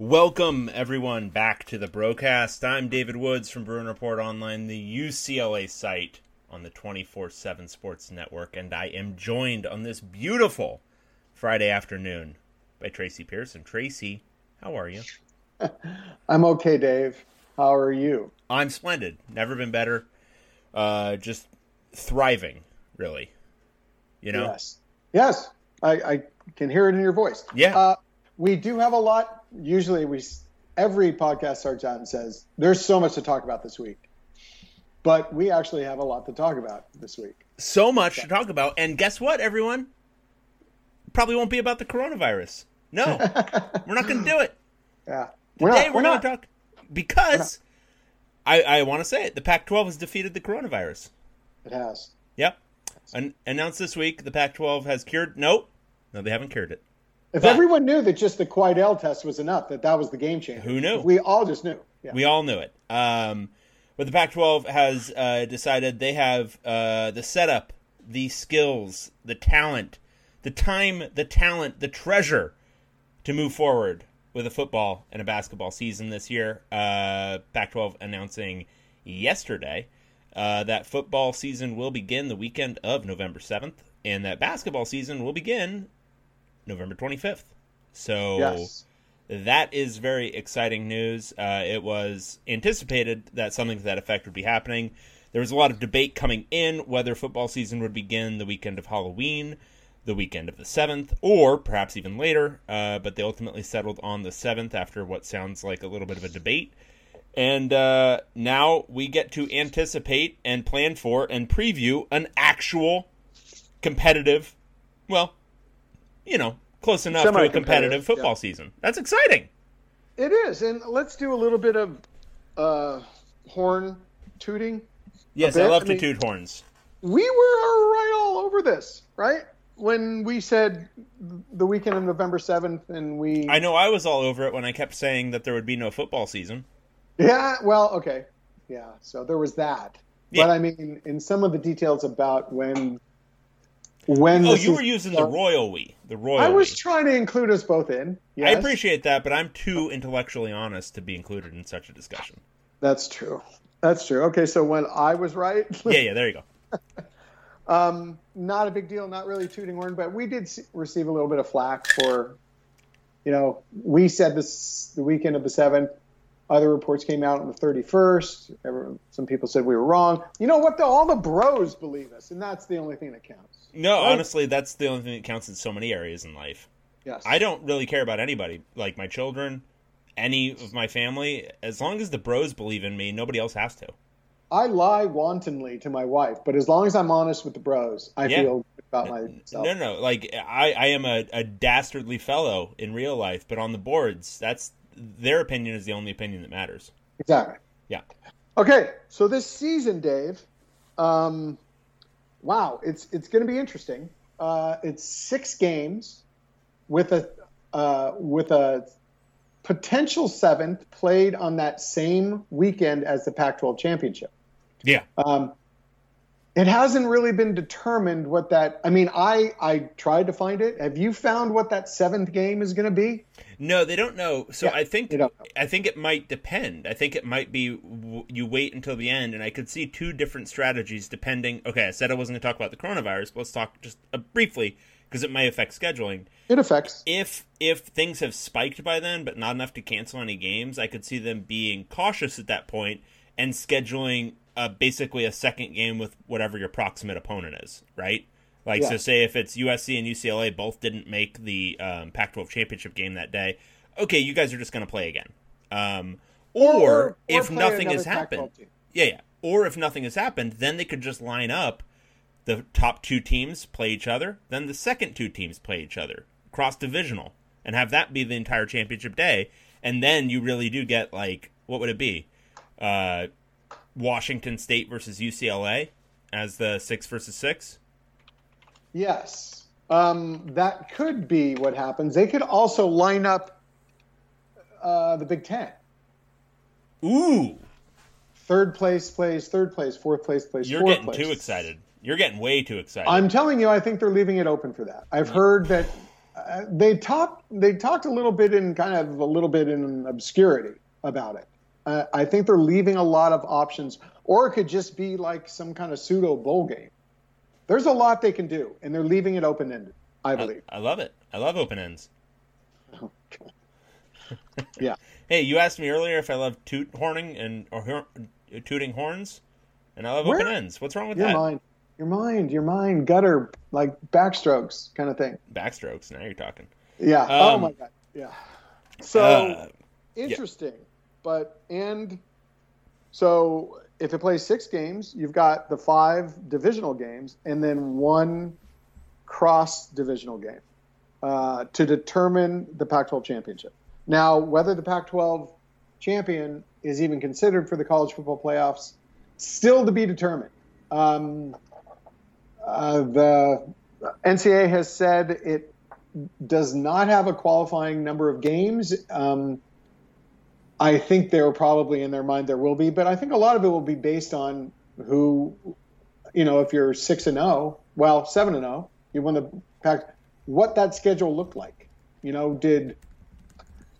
Welcome, everyone, back to the broadcast. I'm David Woods from Bruin Report Online, the UCLA site on the 24 7 Sports Network, and I am joined on this beautiful Friday afternoon by Tracy Pearson. Tracy, how are you? I'm okay, Dave. How are you? I'm splendid. Never been better. Uh, just thriving, really. You know? Yes. Yes. I, I can hear it in your voice. Yeah. Uh, we do have a lot. Usually, we every podcast starts out and says, "There's so much to talk about this week," but we actually have a lot to talk about this week. So much to talk about, and guess what, everyone? Probably won't be about the coronavirus. No, we're not going to do it. Yeah. Today We're not. we're, not. talk because I, I want to say it. The Pac-12 has defeated the coronavirus. It has. Yep. An- announced this week, the Pac-12 has cured. Nope. No, they haven't cured it. If But- everyone knew that just the Quidel test was enough, that that was the game changer. Who knew? If we all just knew. Yeah. We all knew it. Um, but the Pac-12 has uh, decided they have uh, the setup, the skills, the talent, the time, the talent, the treasure to move forward with a football and a basketball season this year. Uh, Pac-12 announcing yesterday uh, that football season will begin the weekend of November 7th, and that basketball season will begin November 25th. So yes. that is very exciting news. Uh, it was anticipated that something to that effect would be happening. There was a lot of debate coming in whether football season would begin the weekend of Halloween, the weekend of the 7th, or perhaps even later. Uh, but they ultimately settled on the 7th after what sounds like a little bit of a debate. And uh, now we get to anticipate and plan for and preview an actual competitive, well, you know, close enough to a Semi-competitive, football yeah. season. That's exciting. It is, and let's do a little bit of uh, horn tooting. Yes. I love I to mean- toot horns. we were right all over this, right? When we said the weekend of November seventh, and we I know I was all over it when I kept saying that there would be no football season. yeah, well, okay, yeah. So there was that, Yeah. but I mean, in some of the details about when when Oh, you were using the royal we, the royal. I was trying to include us both in. I appreciate that, but I'm too intellectually honest to be included in such a discussion. that's true. That's true. Okay, so when I was right, Yeah, yeah, there you go. Um, not a big deal, not really tooting horn, but we did receive a little bit of flack for, you know, we said this the weekend of the seventh. Other reports came out on the thirty first. Some people said we were wrong. You know what? Though all the bros believe us, and that's the only thing that counts. No, Right? honestly, that's the only thing that counts in so many areas in life. Yes, I don't really care about anybody, like my children, any of my family. As long as the bros believe in me, nobody else has to. I lie wantonly to my wife, but as long as I'm honest with the bros, I Yeah. feel good about myself. No, no, like I, I am a, a dastardly fellow in real life, but on the boards, that's their opinion is the only opinion that matters. Exactly. Yeah. Okay, so this season, Dave, um, wow, it's it's going to be interesting. Uh, it's six games with a uh, with a potential seventh played on that same weekend as the Pac-12 championship. Yeah. Um, it hasn't really been determined what that. I mean, I I tried to find it. Have you found what that seventh game is going to be? No, they don't know. So Yeah, I think they don't know. I think it might depend. I think it might be w- you wait until the end, and I could see two different strategies depending. Okay, I said I wasn't going to talk about the coronavirus, but let's talk just uh, briefly because it may affect scheduling. It affects. If if things have spiked by then, but not enough to cancel any games, I could see them being cautious at that point and scheduling uh, basically a second game with whatever your proximate opponent is, right? Like, so say if it's USC and UCLA both didn't make the um, Pac-12 championship game that day, okay, you guys are just going to play again. Um, or, if nothing has happened, yeah, yeah. Or if nothing has happened, then they could just line up the top two teams play each other, then the second two teams play each other, cross divisional, and have that be the entire championship day. And then you really do get like what would it be? Uh, Washington State versus UCLA as the six versus six. Yes. Um, that could be what happens. They could also line up uh, the Big Ten. Ooh, Third place plays third place, fourth place plays you're fourth getting place. too excited. You're getting way too excited. I'm telling you, I think they're leaving it open for that. I've heard that uh, they talked they talked a little bit in kind of a little bit in obscurity about it. Uh, I think they're leaving a lot of options, or it could just be like some kind of pseudo bowl game. There's a lot they can do, and they're leaving it open ended. I believe. I, I, love it. I love open ends. yeah. Hey, you asked me earlier if I love toot horning and or tooting horns, and I love Where? open ends. What's wrong with your that? Mind, your mind, your mind, gutter, like backstrokes kind of thing. Backstrokes. Now you're talking. Yeah. Oh um, oh my god. Yeah. So uh, interesting, yeah. but and so if it plays six games, you've got the five divisional games and then one cross divisional game uh, to determine the Pac 12 championship. Now, whether the Pac 12 champion is even considered for the college football playoffs, still to be determined. Um, uh, the NCAA has said it does not have a qualifying number of games. Um, I think there probably in their mind there will be, but I think a lot of it will be based on who, you know, if you're six and zero, oh, well, seven and zero, oh, you won the pack. What that schedule looked like, you know, did,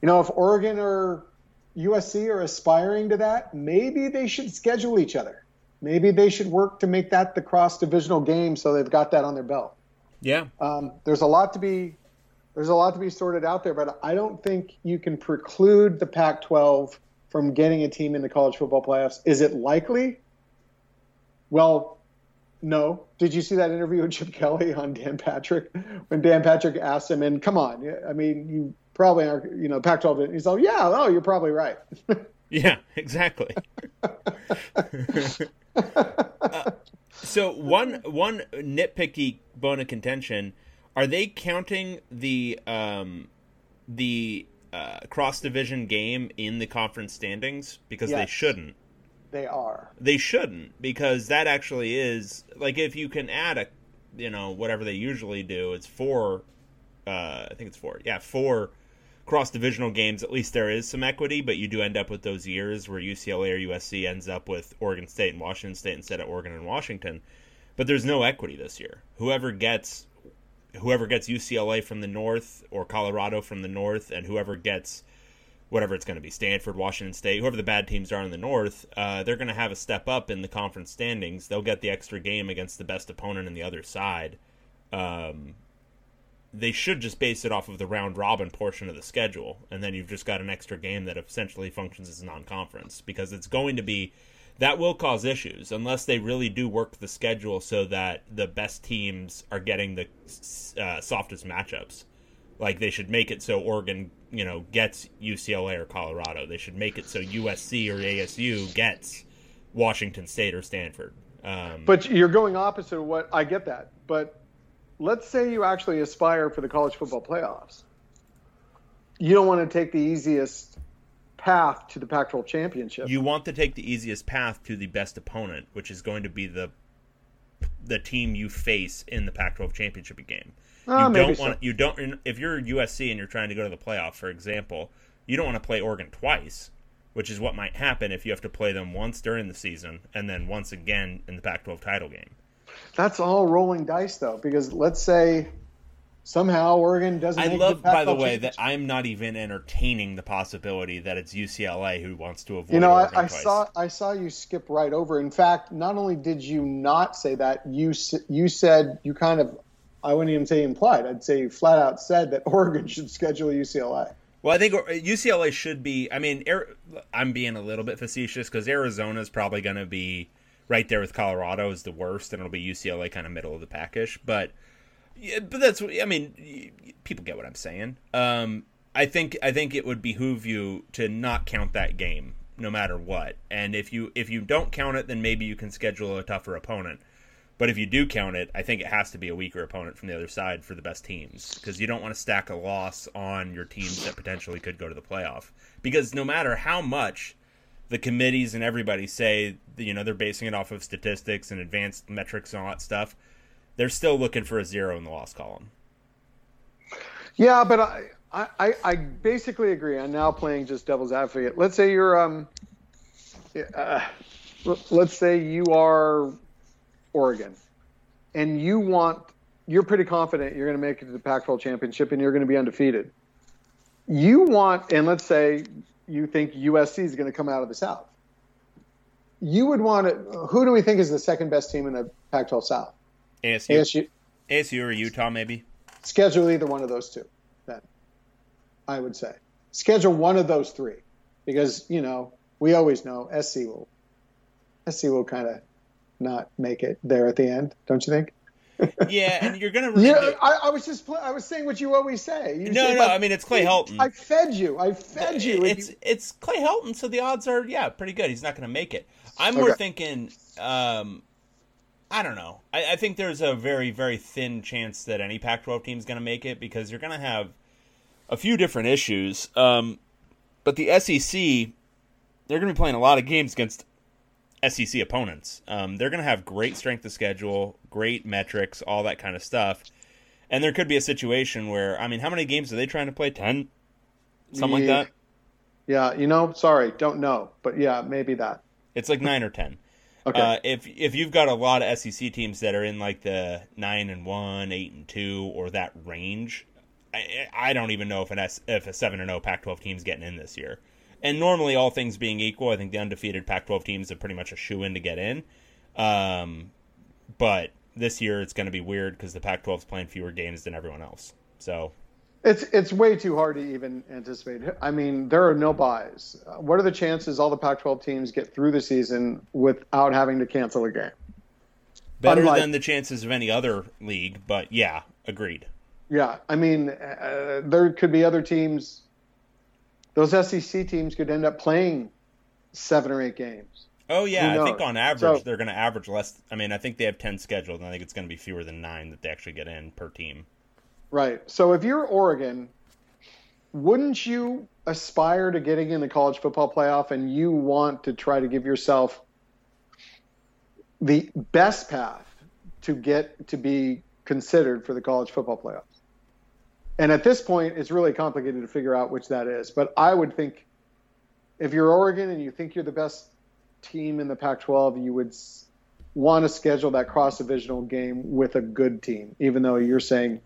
you know, if Oregon or USC are aspiring to that, maybe they should schedule each other. Maybe they should work to make that the cross divisional game so they've got that on their belt. Yeah. Um, there's a lot to be there's a lot to be sorted out there, but I don't think you can preclude the Pac 12 from getting a team in the college football playoffs. Is it likely? Well, no. Did you see that interview with Chip Kelly on Dan Patrick when Dan Patrick asked him, and come on, I mean, you probably are, you know, Pac 12, he's like, yeah, oh, you're probably right. yeah, exactly. uh, so one one nitpicky bone of contention are they counting the um, the uh, cross division game in the conference standings? Because yes, they shouldn't. They are. They shouldn't because that actually is like if you can add a, you know, whatever they usually do, it's four. Uh, I think it's four. Yeah, four cross divisional games. At least there is some equity, but you do end up with those years where UCLA or USC ends up with Oregon State and Washington State instead of Oregon and Washington. But there's no equity this year. Whoever gets whoever gets UCLA from the north or Colorado from the north, and whoever gets whatever it's going to be Stanford, Washington State, whoever the bad teams are in the north, uh, they're going to have a step up in the conference standings. They'll get the extra game against the best opponent in the other side. Um, they should just base it off of the round robin portion of the schedule, and then you've just got an extra game that essentially functions as non conference because it's going to be that will cause issues unless they really do work the schedule so that the best teams are getting the uh, softest matchups. Like they should make it so Oregon, you know, gets UCLA or Colorado. They should make it so USC or ASU gets Washington State or Stanford. Um, but you're going opposite of what I get that. But let's say you actually aspire for the college football playoffs. You don't want to take the easiest path to the Pac-12 championship. You want to take the easiest path to the best opponent, which is going to be the the team you face in the Pac-12 championship game. Uh, you don't want so. you don't if you're USC and you're trying to go to the playoff, for example, you don't want to play Oregon twice, which is what might happen if you have to play them once during the season and then once again in the Pac-12 title game. That's all rolling dice though, because let's say somehow Oregon doesn't. I love, by the way, that I'm not even entertaining the possibility that it's UCLA who wants to avoid. You know, I, I saw I saw you skip right over. In fact, not only did you not say that, you you said you kind of, I wouldn't even say implied. I'd say flat out said that Oregon should schedule UCLA. Well, I think UCLA should be. I mean, I'm being a little bit facetious because Arizona is probably going to be right there with Colorado is the worst, and it'll be UCLA kind of middle of the packish, but yeah, but that's what I mean, people get what I'm saying. Um, I think I think it would behoove you to not count that game no matter what. And if you if you don't count it, then maybe you can schedule a tougher opponent. But if you do count it, I think it has to be a weaker opponent from the other side for the best teams because you don't want to stack a loss on your teams that potentially could go to the playoff. Because no matter how much the committees and everybody say, you know, they're basing it off of statistics and advanced metrics and all that stuff, they're still looking for a zero in the loss column. Yeah, but I, I, I basically agree. I'm now playing just devil's advocate. Let's say you're, um, uh, let's say you are Oregon, and you want you're pretty confident you're going to make it to the Pac-12 championship and you're going to be undefeated. You want, and let's say you think USC is going to come out of the South. You would want to. Who do we think is the second best team in the Pac-12 South? ASU, ASU. ASU or Utah, maybe. Schedule either one of those two. Then, I would say schedule one of those three, because you know we always know SC will, SC will kind of not make it there at the end, don't you think? Yeah, and you're gonna. run Yeah, I, I was just I was saying what you always say. You No, say, no, I mean, it's Clay Helton. I fed you. I fed you. It's it's Clay Helton, so the odds are yeah pretty good. He's not going to make it. I'm more thinking. Um, I don't know. I, I think there's a very very thin chance that any Pac-12 team is going to make it because you're going to have a few different issues. Um, but the SEC, they're going to be playing a lot of games against SEC opponents. Um, they're going to have great strength of schedule, great metrics, all that kind of stuff. And there could be a situation where, I mean, how many games are they trying to play? Ten, something like that. yeah, you know, sorry, don't know, but yeah, maybe that. It's like nine or ten. Okay. Uh, if if you've got a lot of SEC teams that are in like the nine and one, eight and two, or that range, I, I don't even know if an S, if a seven and zero Pac-12 team's getting in this year. And normally, all things being equal, I think the undefeated Pac-12 teams are pretty much a shoe in to get in. Um, but this year it's going to be weird because the Pac-12's playing fewer games than everyone else. So It's it's way too hard to even anticipate. I mean, there are no buys. What are the chances all the Pac-12 teams get through the season without having to cancel a game? better Unlike- than the chances of any other league. But yeah, agreed. Yeah, I mean, uh, there could be other teams. Those SEC teams could end up playing seven or eight games. Oh yeah, I think on average So- they're going to average less. I mean, I think they have ten scheduled, and I think it's going to be fewer than nine that they actually get in per team. Right. So if you're Oregon, wouldn't you aspire to getting in the college football playoff and you want to try to give yourself the best path to get to be considered for the college football playoffs? And at this point, it's really complicated to figure out which that is. But I would think if you're Oregon and you think you're the best team in the Pac 12, you would want to schedule that cross divisional game with a good team, even though you're saying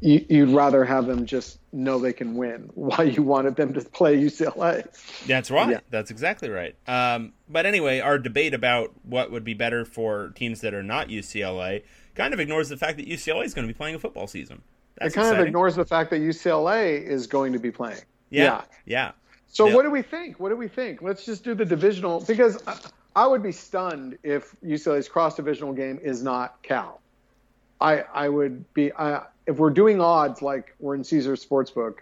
you, you'd rather have them just know they can win Why you wanted them to play UCLA. That's right. Yeah. That's exactly right. Um, but anyway, our debate about what would be better for teams that are not UCLA kind of ignores the fact that UCLA is going to be playing a football season. That's it kind exciting. of ignores the fact that UCLA is going to be playing. Yeah, yeah. So Yeah. what do we think? What do we think? Let's just do the divisional because I, I would be stunned if UCLA's cross divisional game is not Cal. I I would be I, if we're doing odds like we're in Caesar's Sportsbook.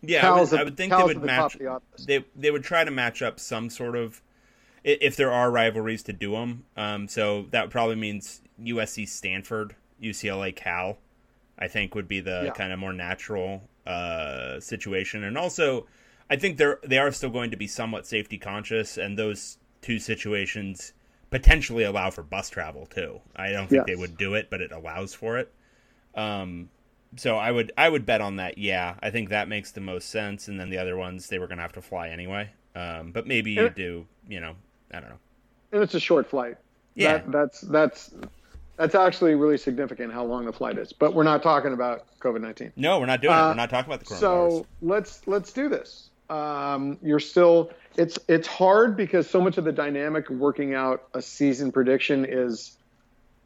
Yeah, I would, at- I would think they would the match. the. They they would try to match up some sort of, if there are rivalries to do them. Um, so that probably means USC, Stanford, UCLA, Cal. I think would be the Yeah. kind of more natural uh, situation, and also I think they're they are still going to be somewhat safety conscious, and those two situations potentially allow for bus travel too. I don't think they would do it, but it allows for it. Um, so I would I would bet on that. Yeah, I think that makes the most sense. And then the other ones they were going to have to fly anyway. Um, but maybe you do. You know, I don't know. And it's a short flight. Yeah. That, that's that's that's actually really significant how long the flight is. But we're not talking about COVID nineteen. No, we're not doing it. Uh, We're not talking about the coronavirus. So let's let's do this. Um, you're still it's it's hard because so much of the dynamic of working out a season prediction is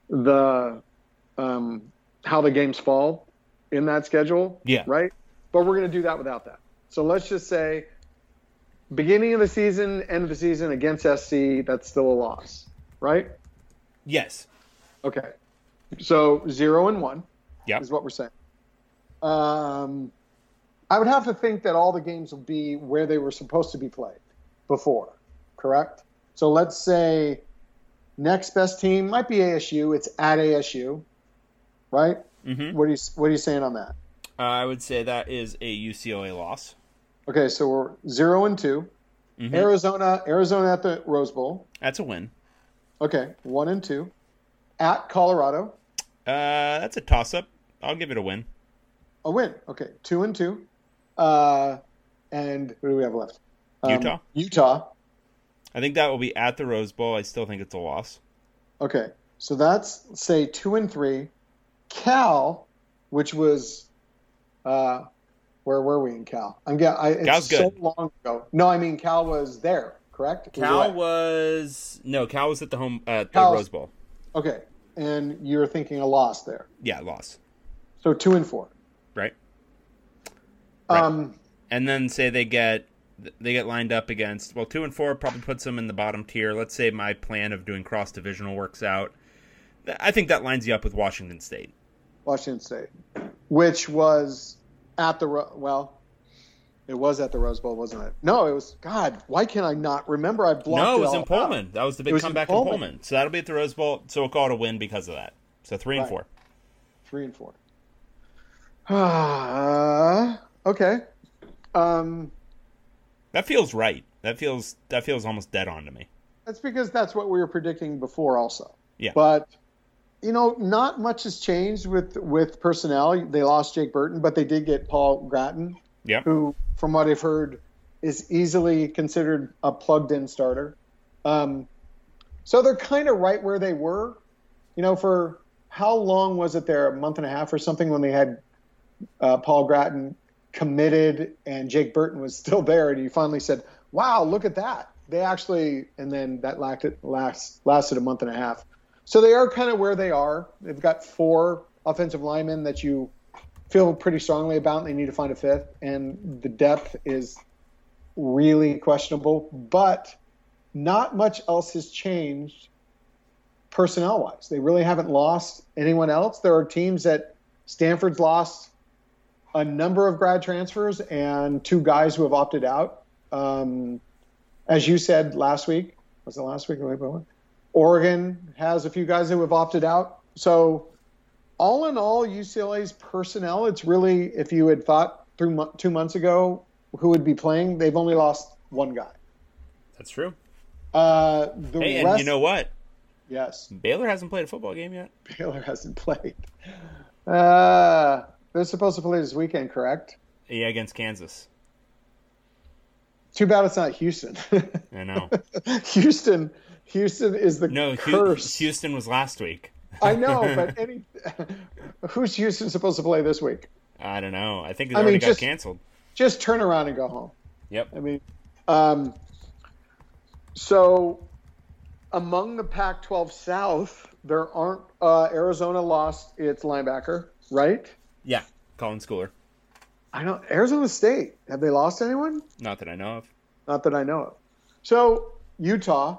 the um, how the games fall in that schedule. Yeah. Right. But we're going to do that without that. So let's just say beginning of the season, end of the season against SC, that's still a loss, right? yes. Okay. So zero and one Yep. is what we're saying. Um, I would have to think that all the games will be where they were supposed to be played before, correct? So let's say next best team might be ASU. It's at ASU, right? Hmm What are you What are you saying on that? Uh, I would say that is a UCLA loss. Okay, so we're zero and 2 Mhm. Arizona, Arizona at the Rose Bowl. That's a win. Okay, one and two. At Colorado, Uh, that's a toss up. I'll give it a win. a win. Okay, two and two. Uh, and what do we have left? Um, Utah? Utah. I think that will be at the Rose Bowl. I still think it's a loss. Okay, so that's say two and three. Cal, which was, uh, where were we in Cal? I'm getting. I, it's Cal's so good. long ago. No, I mean Cal was there, correct? Cal away. was no. Cal was at the home at the Rose Bowl. okay, and you're thinking a loss there. Yeah, loss. So two and four. Right. Right. Um, and then say they get they get lined up against well two and four probably puts them in the bottom tier let's say my plan of doing cross divisional works out i think that lines you up with washington state Washington State, which was at the well, it was at the Rose Bowl, wasn't it? No, it was. God, why can I not remember? I blocked no it was all in out. pullman that was the big was comeback in Pullman. pullman. so that'll be at the rose bowl so we'll call it a win because of that so three and four Three and four. Uh, okay. Um, that feels right that feels that feels almost dead on to me that's because that's what we were predicting before, also. Yeah. But you know, not much has changed with with personnel. They lost Jake Burton, but they did get Paul Grattan, yep who, from what I've heard, is easily considered a plugged-in starter. Um, so they're kind of right where they were. You know, for how long was it there? A month and a half or something when they had uh, Paul Grattan committed and Jake Burton was still there, and you finally said, "Wow, look at that!" They actually, and then that lasted last, lasted a month and a half. So they are kind of where they are. They've got four offensive linemen that you feel pretty strongly about, and they need to find a fifth. And the depth is really questionable, but not much else has changed personnel wise. They really haven't lost anyone else. There are teams that Stanford's lost a number of grad transfers and two guys who have opted out. Um, as you said last week, was it last week? or week before? Oregon has a few guys who have opted out. So, all in all, UCLA's personnel, it's really, if you had thought through two months ago who would be playing, they've only lost one guy. that's true Uh, the hey rest, and you know what yes, baylor hasn't played a football game yet Baylor hasn't played. Uh, they're supposed to play this weekend, correct? yeah against kansas Too bad it's not Houston. i know Houston, Houston is the no curse. houston was last week I know, but any who's Houston supposed to play this week? i don't know i think it I already mean, got just- canceled Just turn around and go home. yep I mean, um, so among the Pac-12 South, there aren't. Uh, Arizona lost its linebacker, right? yeah colin schooler I don't. Arizona State have they lost anyone? not that i know of Not that I know of. So Utah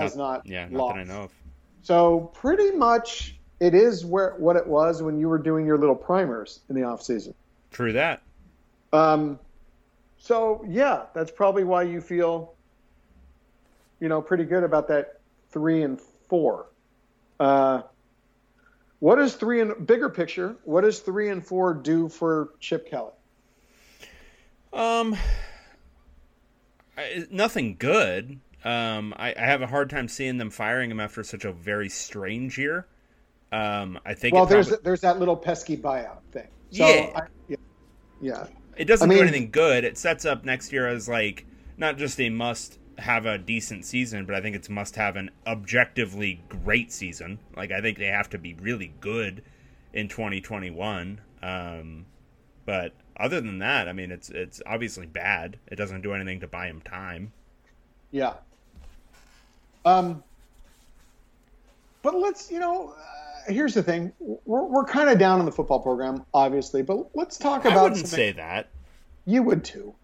has not, Yeah, not lost. that I know of. So pretty much it is where what it was when you were doing your little primers in the off season. True that. Um, so yeah, that's probably why you feel, you know, pretty good about that three and four. Uh, what is three and bigger picture? What does three and four do for Chip Kelly? Um, I, nothing good. Um, I, I have a hard time seeing them firing him after such a very strange year. Um, I think Well, there's probably- there's that little pesky buyout thing. So, Yeah. I, yeah, yeah. it doesn't I do anything good. It sets up next year as like not just a must have a decent season, but I think it's must have an objectively great season. Like I think they have to be really good in 2021. Um, but other than that, I mean, it's it's obviously bad. It doesn't do anything to buy him time. Yeah. Um, but let's, you know, uh, here's the thing. We're, we're kind of down in the football program, obviously, but let's talk about. I wouldn't something- say that. You would too.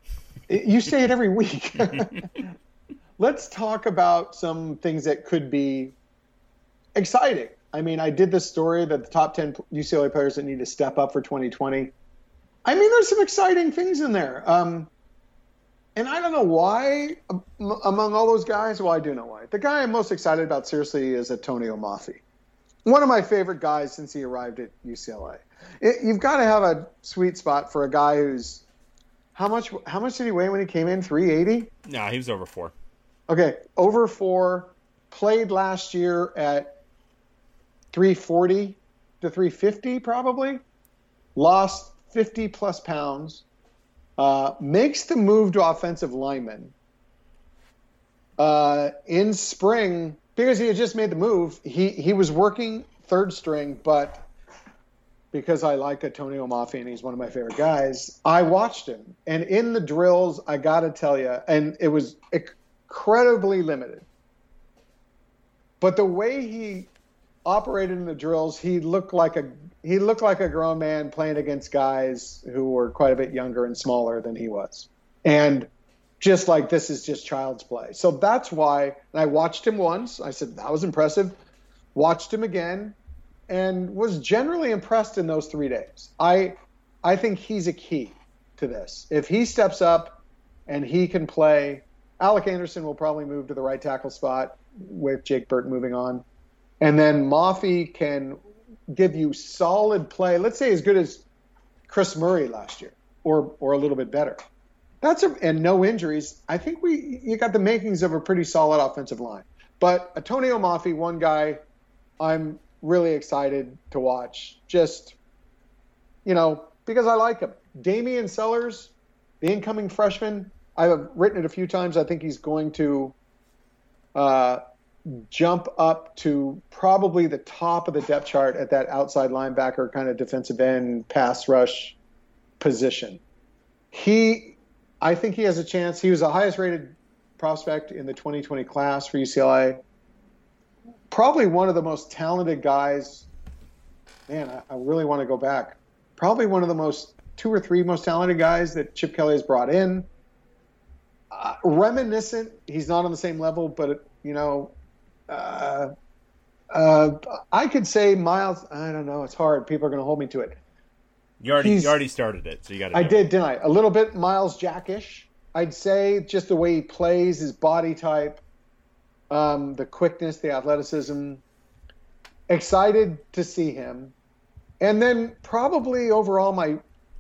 You say it every week. let's talk about some things that could be exciting. I mean, I did this story that the top 10 UCLA players that need to step up for 2020. I mean, there's some exciting things in there. Um, and I don't know why, among all those guys, well, I do know why. The guy I'm most excited about, seriously, is Antonio Mafi. One of my favorite guys since he arrived at UCLA. It, you've got to have a sweet spot for a guy who's how much? How much did he weigh when he came in? 380. No, he was over four. Okay, over four. Played last year at 340 to 350, probably. Lost 50 plus pounds. Uh, makes the move to offensive lineman. Uh, in spring, because he had just made the move, he, he was working third string, but because I like Antonio Mafi and he's one of my favorite guys, I watched him. And in the drills, I got to tell you, and it was incredibly limited. But the way he operated in the drills, he looked like a he looked like a grown man playing against guys who were quite a bit younger and smaller than he was. And just like this is just child's play. So that's why and I watched him once. I said that was impressive. Watched him again and was generally impressed in those 3 days. I I think he's a key to this. If he steps up and he can play, Alec Anderson will probably move to the right tackle spot with Jake Burt moving on. And then Mafi can give you solid play, let's say as good as Chris Murray last year or or a little bit better. That's a, and no injuries. I think we you got the makings of a pretty solid offensive line. But Antonio Mafi, one guy, I'm really excited to watch. Just you know because I like him. Damian Sellers, the incoming freshman, I've written it a few times. I think he's going to uh, jump up to probably the top of the depth chart at that outside linebacker kind of defensive end pass rush position. He I think he has a chance. He was the highest rated prospect in the 2020 class for UCLA. Probably one of the most talented guys. Man, I, I really want to go back. Probably one of the most two or three most talented guys that Chip Kelly has brought in. Uh, reminiscent. He's not on the same level, but you know, uh, uh, I could say Miles. I don't know. It's hard. People are going to hold me to it. You already you already started it, so you got to. I did, it. didn't I? A little bit Myles Jackish. I'd say just the way he plays, his body type, um, the quickness, the athleticism. Excited to see him, and then probably overall my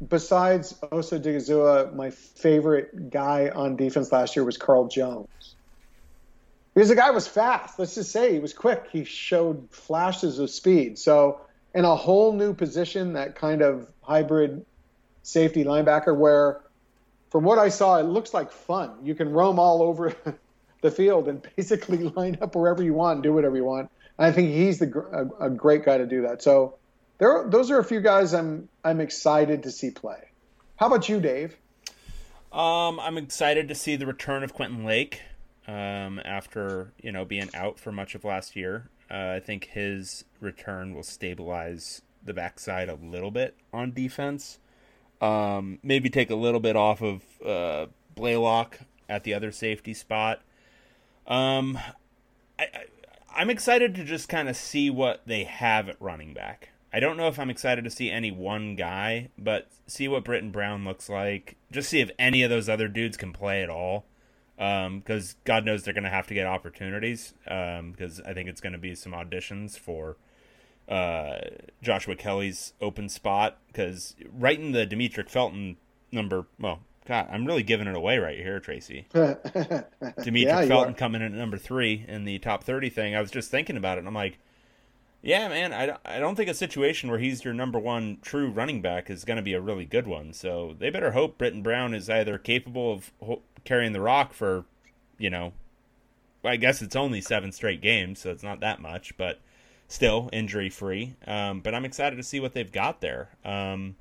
besides Osa Odighizuwa, my favorite guy on defense last year was Carl Jones. Because the guy was fast. Let's just say he was quick. He showed flashes of speed. So in a whole new position, that kind of hybrid safety linebacker, where from what I saw, it looks like fun. You can roam all over the field and basically line up wherever you want and do whatever you want. And I think he's the, a, a great guy to do that. So there, those are a few guys I'm I'm excited to see play. How about you, Dave? Um, I'm excited to see the return of Quentin Lake um, after you know being out for much of last year. Uh, I think his return will stabilize the backside a little bit on defense. Um, maybe take a little bit off of uh, Blaylock at the other safety spot. Um, I, I, am excited to just kind of see what they have at running back. I don't know if I'm excited to see any one guy, but see what Brittain Brown looks like. Just see if any of those other dudes can play at all because um, God knows they're going to have to get opportunities. Because um, I think it's going to be some auditions for uh, Joshua Kelley's open spot. Because right in the Demetric Felton number, well, God, I'm really giving it away right here, Tracy. Demetric yeah, Felton coming in at number three in the top 30 thing. I was just thinking about it, and I'm like, yeah, man, I, I don't think a situation where he's your number one true running back is going to be a really good one. So they better hope Brittain Brown is either capable of carrying the rock for, you know, I guess it's only seven straight games, so it's not that much, but still injury free. Um, but I'm excited to see what they've got there. Um,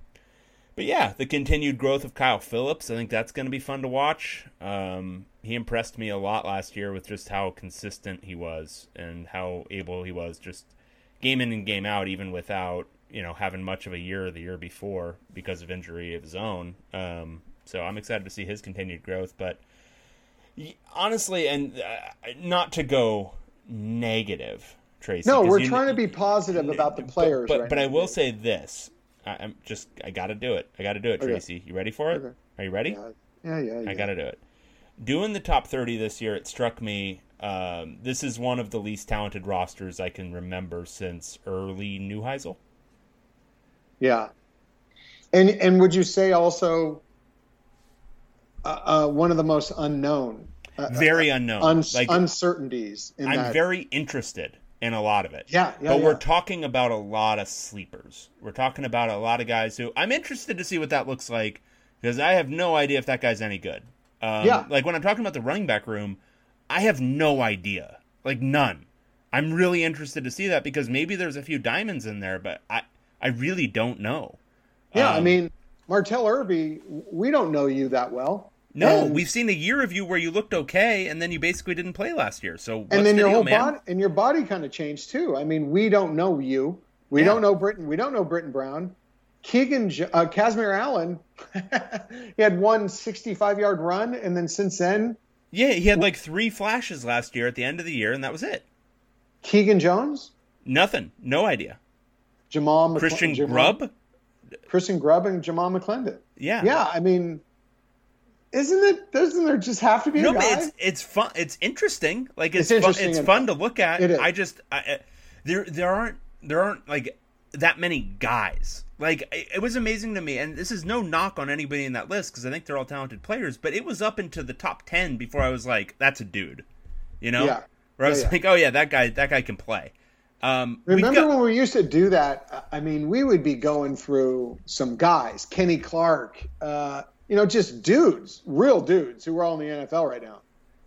but yeah, the continued growth of Kyle Philips, I think that's going to be fun to watch. Um, he impressed me a lot last year with just how consistent he was and how able he was just game in and game out, even without you know having much of a year the year before because of injury of his own. Um, so I'm excited to see his continued growth. But honestly, and uh, not to go negative, Tracy. No, we're trying to be positive about the players. But, but, right but I will say this: I, am just I got to do it. I got to do it, Tracy. Okay. You ready for it? Okay. Are you ready? Yeah, yeah, yeah. yeah. I got to do it. Doing the top 30 this year, it struck me. Um, this is one of the least talented rosters I can remember since early Neuheisel. Yeah, and and would you say also uh, uh, one of the most unknown, uh, very unknown, un- like, uncertainties. I'm that. very interested in a lot of it. Yeah, yeah but yeah. we're talking about a lot of sleepers. We're talking about a lot of guys who I'm interested to see what that looks like because I have no idea if that guy's any good. Um, yeah, like when I'm talking about the running back room, I have no idea, like none. I'm really interested to see that because maybe there's a few diamonds in there, but I I really don't know. Yeah, um, I mean, Martell Irby, we don't know you that well. No, and, we've seen a year of you where you looked okay, and then you basically didn't play last year. So and then the your deal, whole man? body and your body kind of changed too. I mean, we don't know you. We yeah. don't know Brittain. We don't know Brittain Brown. Keegan uh, Kazmeir Allen, he had one 65 yard run, and then since then, yeah, he had like three flashes last year at the end of the year, and that was it. Keegan Jones, nothing, no idea. Jamal McCl- Christian Jamal, Grubb, Christian Grubb, and Jamal McClendon. Yeah, yeah. I mean, isn't it? Doesn't there just have to be no, a guy? it's it's fun. It's interesting. Like it's, it's interesting fun, it's fun to look at. It is. I just I, there there aren't there aren't like that many guys like it was amazing to me, and this is no knock on anybody in that list because I think they're all talented players. But it was up into the top ten before I was like, "That's a dude," you know. Yeah. Where I was yeah, yeah. like, "Oh yeah, that guy, that guy can play." Um, Remember got... when we used to do that? I mean, we would be going through some guys, Kenny Clark, uh, you know, just dudes, real dudes who are all in the NFL right now.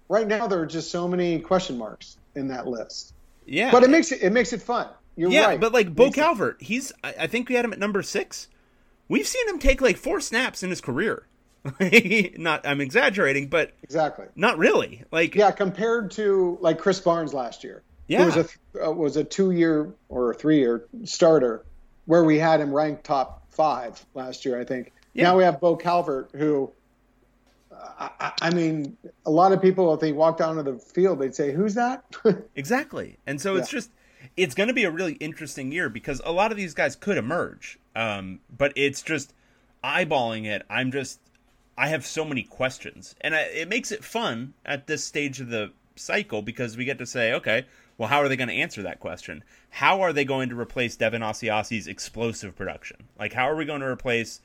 Right now, there are just so many question marks in that list. Yeah, but it makes it it makes it fun. You're right. yeah, right. but like Bo Calvert, he's I think we had him at number six. We've seen him take like four snaps in his career. not I'm exaggerating, but exactly not really. Like yeah, compared to like Krys Barnes last year, yeah, was a uh, was a two year or a three year starter, where we had him ranked top five last year, I think. Yeah. Now we have Bo Calvert, who I, I, mean, a lot of people, if they walk down to the field, they'd say, "Who's that?" exactly, and so yeah. it's just it's going to be a really interesting year because a lot of these guys could emerge. Um, but it's just eyeballing it. I'm just I have so many questions, and I, it makes it fun at this stage of the cycle because we get to say, okay, well, how are they going to answer that question? How are they going to replace Devin Asiasi's explosive production? Like, how are we going to replace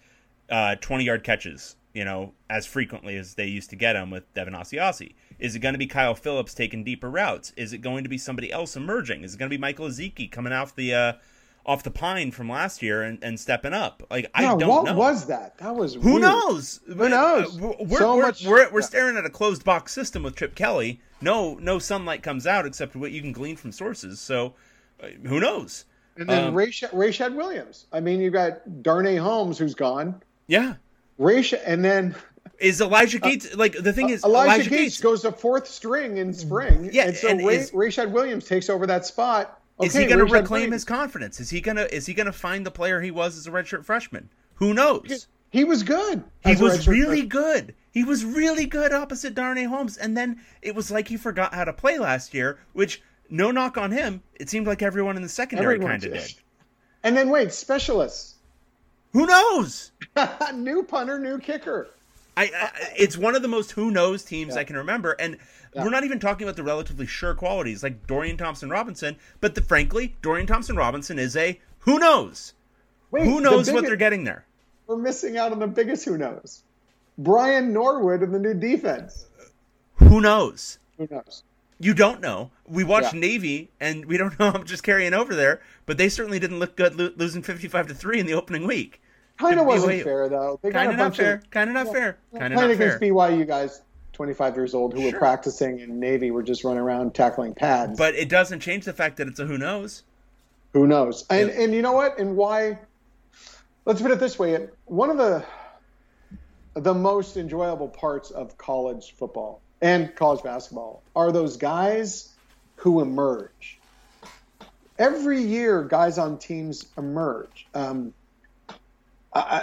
uh, 20 yard catches, you know, as frequently as they used to get them with Devin Asiasi? Is it going to be Kyle Philips taking deeper routes? Is it going to be somebody else emerging? Is it going to be Michael Ezeike coming off the uh, off the pine from last year and, and stepping up? Like I don't what know. What was that? That was who weird. knows? Who knows? Uh, we're so we're, much, we're, we're staring at a closed box system with Chip Kelly. No no sunlight comes out except what you can glean from sources. So uh, who knows? And then um, Rayshad Williams. I mean, you've got Darnay Holmes who's gone. Yeah. Rayshad, and then is Elijah uh, Gates uh, like the thing is Elijah, Elijah Gates, Gates, goes to fourth string in spring. Yeah, and so and Ray, is, Rayshad Williams takes over that spot. Okay, is he going to reclaim Williams. his confidence? Is he going to is he going to find the player he was as a redshirt freshman? Who knows? He was good. He was really freshman. good. He was really good opposite Darnay Holmes, and then it was like he forgot how to play last year. Which no knock on him. It seemed like everyone in the secondary kind of did. And then wait, specialists. Who knows? new punter, new kicker. I, I, it's one of the most who knows teams yeah. I can remember, and yeah. we're not even talking about the relatively sure qualities like Dorian Thompson Robinson, but the, frankly, Dorian Thompson Robinson is a who knows. Wait, who knows the what they're getting there? We're missing out on the biggest who knows. Brian Norwood in the new defense. Who knows? Who knows? You don't know. We watched yeah. Navy, and we don't know. I'm just carrying over there, but they certainly didn't look good lo- losing 55 to three in the opening week. Kind of wasn't fair though. Kind of not fair. Kind of not fair. Kind of not fair. against BYU guys, 25 years old, who sure. were practicing in Navy, were just running around tackling pads. But it doesn't change the fact that it's a who knows. Who knows? And and you know what? And why? Let's put it this way: one of the the most enjoyable parts of college football and college basketball are those guys who emerge. Every year, guys on teams emerge. Um, I,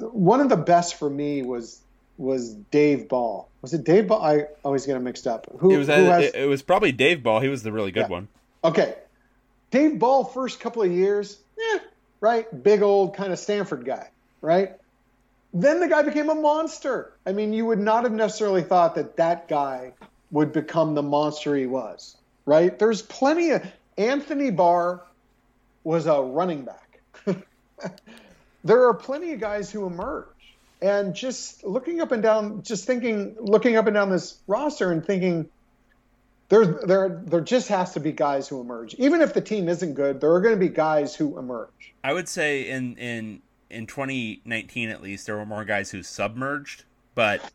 one of the best for me was was Dave Ball. Was it Dave Ball? I always get him mixed up. Who, it was, uh, who has, it was probably Dave Ball. He was the really good yeah. one. Okay, Dave Ball. First couple of years, yeah, right, big old kind of Stanford guy, right. Then the guy became a monster. I mean, you would not have necessarily thought that that guy would become the monster he was, right? There's plenty of Anthony Barr was a running back. there are plenty of guys who emerge. And just looking up and down, just thinking, looking up and down this roster and thinking, there, there, there just has to be guys who emerge. Even if the team isn't good, there are going to be guys who emerge. I would say in in in 2019 at least, there were more guys who submerged, but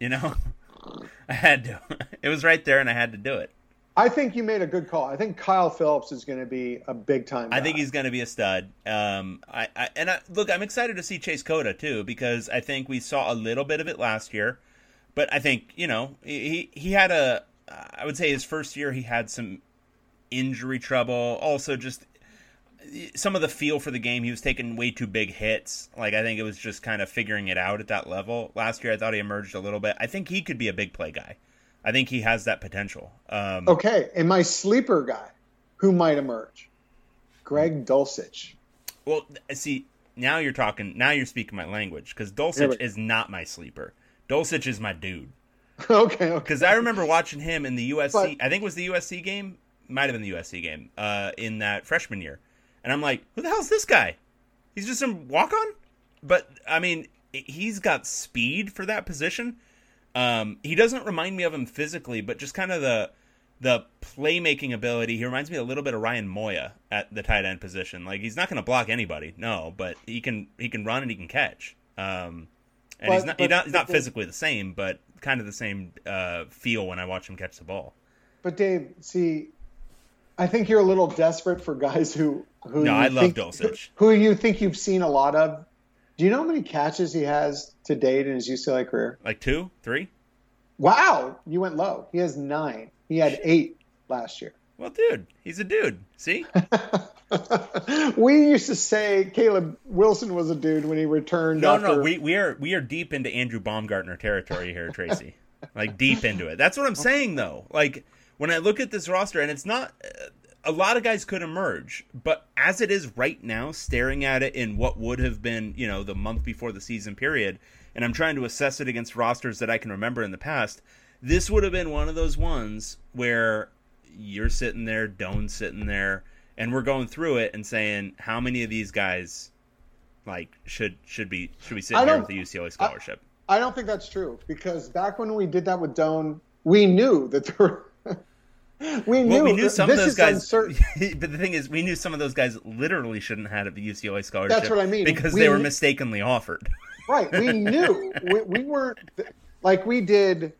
you know, I had to. It was right there, and I had to do it. I think you made a good call. I think Kyle Philips is going to be a big time. I think he's going to be a stud. Um, I, I and I, look, I'm excited to see Chase Cota too because I think we saw a little bit of it last year, but I think you know he he had a I would say his first year he had some injury trouble. Also, just some of the feel for the game. He was taking way too big hits. Like I think it was just kind of figuring it out at that level. Last year, I thought he emerged a little bit. I think he could be a big play guy. I think he has that potential. Um, okay, and my sleeper guy, who might emerge, Greg Dulcich. Well, see, now you're talking. Now you're speaking my language because Dulcich yeah, is not my sleeper. Dulcich is my dude. okay, okay. Because I remember watching him in the USC. But, I think it was the USC game. Might have been the USC game uh, in that freshman year, and I'm like, who the hell's this guy? He's just some walk on. But I mean, he's got speed for that position. Um, he doesn't remind me of him physically, but just kind of the the playmaking ability. He reminds me a little bit of Ryan Moya at the tight end position. Like he's not going to block anybody, no, but he can he can run and he can catch. Um, and but, he's not, he's not, he's not physically the same, but kind of the same uh, feel when I watch him catch the ball. But Dave, see, I think you're a little desperate for guys who who no, I love Dulcich. Who, who you think you've seen a lot of. Do you know how many catches he has to date in his UCLA career? Like two, three. Wow, you went low. He has nine. He had eight last year. Well, dude, he's a dude. See? we used to say Caleb Wilson was a dude when he returned. No, after... no, we we are we are deep into Andrew Baumgartner territory here, Tracy. like deep into it. That's what I'm saying, though. Like when I look at this roster, and it's not a lot of guys could emerge, but as it is right now, staring at it in what would have been, you know, the month before the season period, and I'm trying to assess it against rosters that I can remember in the past, this would have been one of those ones where you're sitting there, Doan's sitting there, and we're going through it and saying how many of these guys like should should be should be sitting here with the UCLA scholarship. I, I don't think that's true because back when we did that with Doan, we knew that there were we knew, well, we knew some of those guys. but the thing is, we knew some of those guys literally shouldn't have had a UCLA scholarship. That's what I mean. Because we, they were mistakenly offered. Right. We knew. we, we weren't like we did.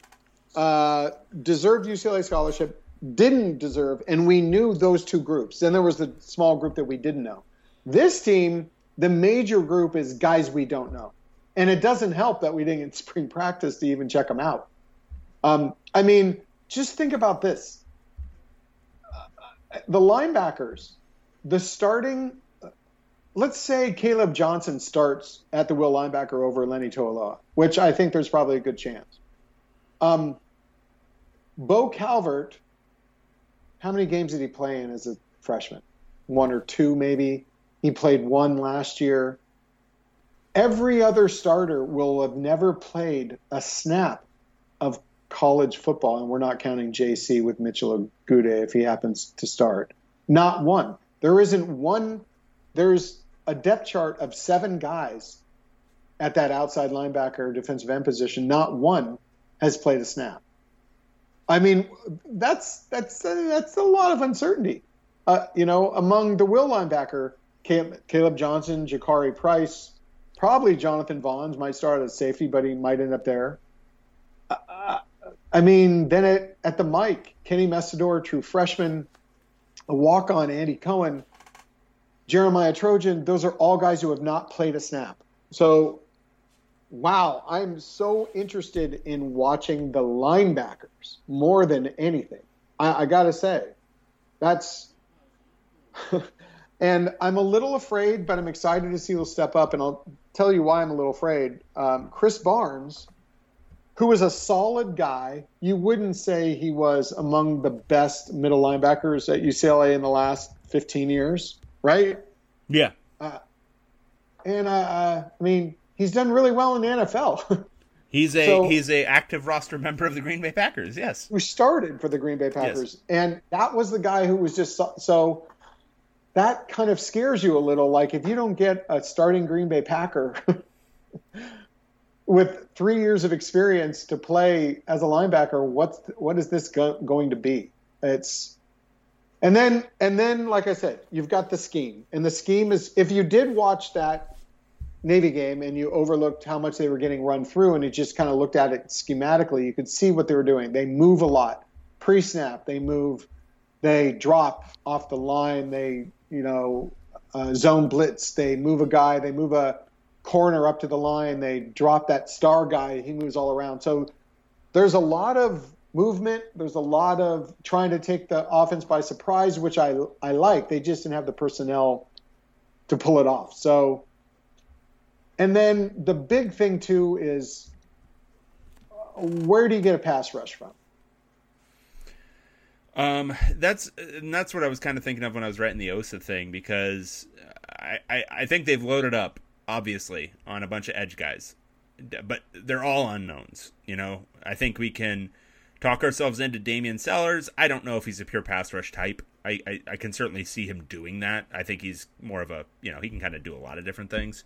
Uh, deserved UCLA scholarship, didn't deserve, and we knew those two groups. Then there was the small group that we didn't know. This team, the major group is guys we don't know, and it doesn't help that we didn't get spring practice to even check them out. Um, I mean, just think about this the linebackers, the starting, let's say Caleb Johnson starts at the will linebacker over Leni Toailoa, which I think there's probably a good chance. Um, Bo Calvert, how many games did he play in as a freshman? One or two, maybe. He played one last year. Every other starter will have never played a snap college football, and we're not counting JC with Mitchell Agude if he happens to start. Not one. There isn't one. There's a depth chart of seven guys at that outside linebacker defensive end position. Not one has played a snap. I mean, that's that's that's a lot of uncertainty. Uh, you know, among the will linebacker, Caleb Johnson, Jacari Price, probably Jonathan Vaughns might start at safety, but he might end up there. I mean, then at, at the mic, Kenny Mesidor, true freshman, a walk on Andy Cohen, Jeremiah Trojan, those are all guys who have not played a snap. So, wow, I'm so interested in watching the linebackers more than anything. I, I got to say, that's. and I'm a little afraid, but I'm excited to see who'll step up. And I'll tell you why I'm a little afraid. Um, Krys Barnes who was a solid guy. You wouldn't say he was among the best middle linebackers at UCLA in the last 15 years, right? Yeah. Uh, and uh, uh I mean, he's done really well in the NFL. he's a so, he's a active roster member of the Green Bay Packers. Yes. Who started for the Green Bay Packers, yes. and that was the guy who was just so, so. That kind of scares you a little. Like if you don't get a starting Green Bay Packer with three years of experience to play as a linebacker, what's what is this go- going to be? It's and then and then like I said, you've got the scheme, and the scheme is if you did watch that Navy game and you overlooked how much they were getting run through, and you just kind of looked at it schematically, you could see what they were doing. They move a lot pre-snap. They move they drop off the line. They, you know, uh, zone blitz. They move a guy. They move a corner up to the line. They drop that star guy. He moves all around. So there's a lot of movement. There's a lot of trying to take the offense by surprise, which I I like. They just didn't have the personnel to pull it off. So, and then the big thing too is where do you get a pass rush from? Um, that's that's what I was kind of thinking of when I was writing the Osa thing because I, I, I think they've loaded up obviously on a bunch of edge guys, but they're all unknowns. You know, I think we can talk ourselves into Damian Sellers. I don't know if he's a pure pass rush type. I, I, I can certainly see him doing that. I think he's more of a you know he can kind of do a lot of different things.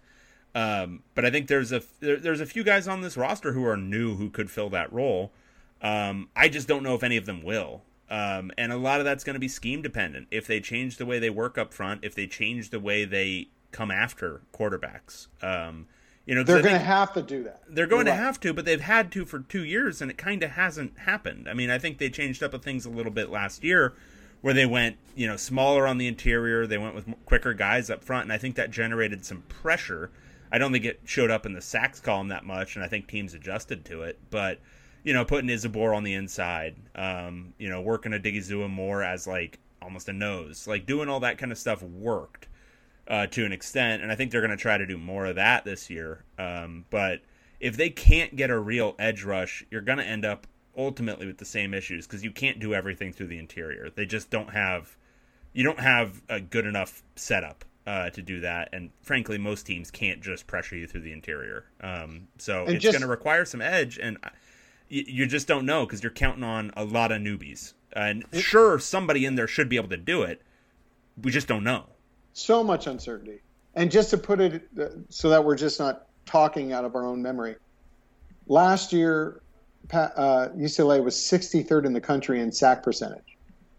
Um, but I think there's a there, there's a few guys on this roster who are new who could fill that role. Um, I just don't know if any of them will. Um, and a lot of that's going to be scheme dependent. If they change the way they work up front, if they change the way they come after quarterbacks, um, you know, they're going to have to do that. They're going You're to right. have to, but they've had to for two years, and it kind of hasn't happened. I mean, I think they changed up a things a little bit last year, where they went, you know, smaller on the interior. They went with quicker guys up front, and I think that generated some pressure. I don't think it showed up in the sacks column that much, and I think teams adjusted to it, but you know, putting Isabor on the inside, um, you know, working Odighizuwa more as like almost a nose, like doing all that kind of stuff worked uh, to an extent, and I think they're going to try to do more of that this year. Um, but if they can't get a real edge rush, you're going to end up ultimately with the same issues because you can't do everything through the interior. They just don't have, you don't have a good enough setup uh, to do that. And frankly, most teams can't just pressure you through the interior. Um, so and it's going to require some edge. And you, you just don't know because you're counting on a lot of newbies. And sure, somebody in there should be able to do it. We just don't know. So much uncertainty. And just to put it so that we're just not talking out of our own memory, last year uh, UCLA was 63rd in the country in sack percentage.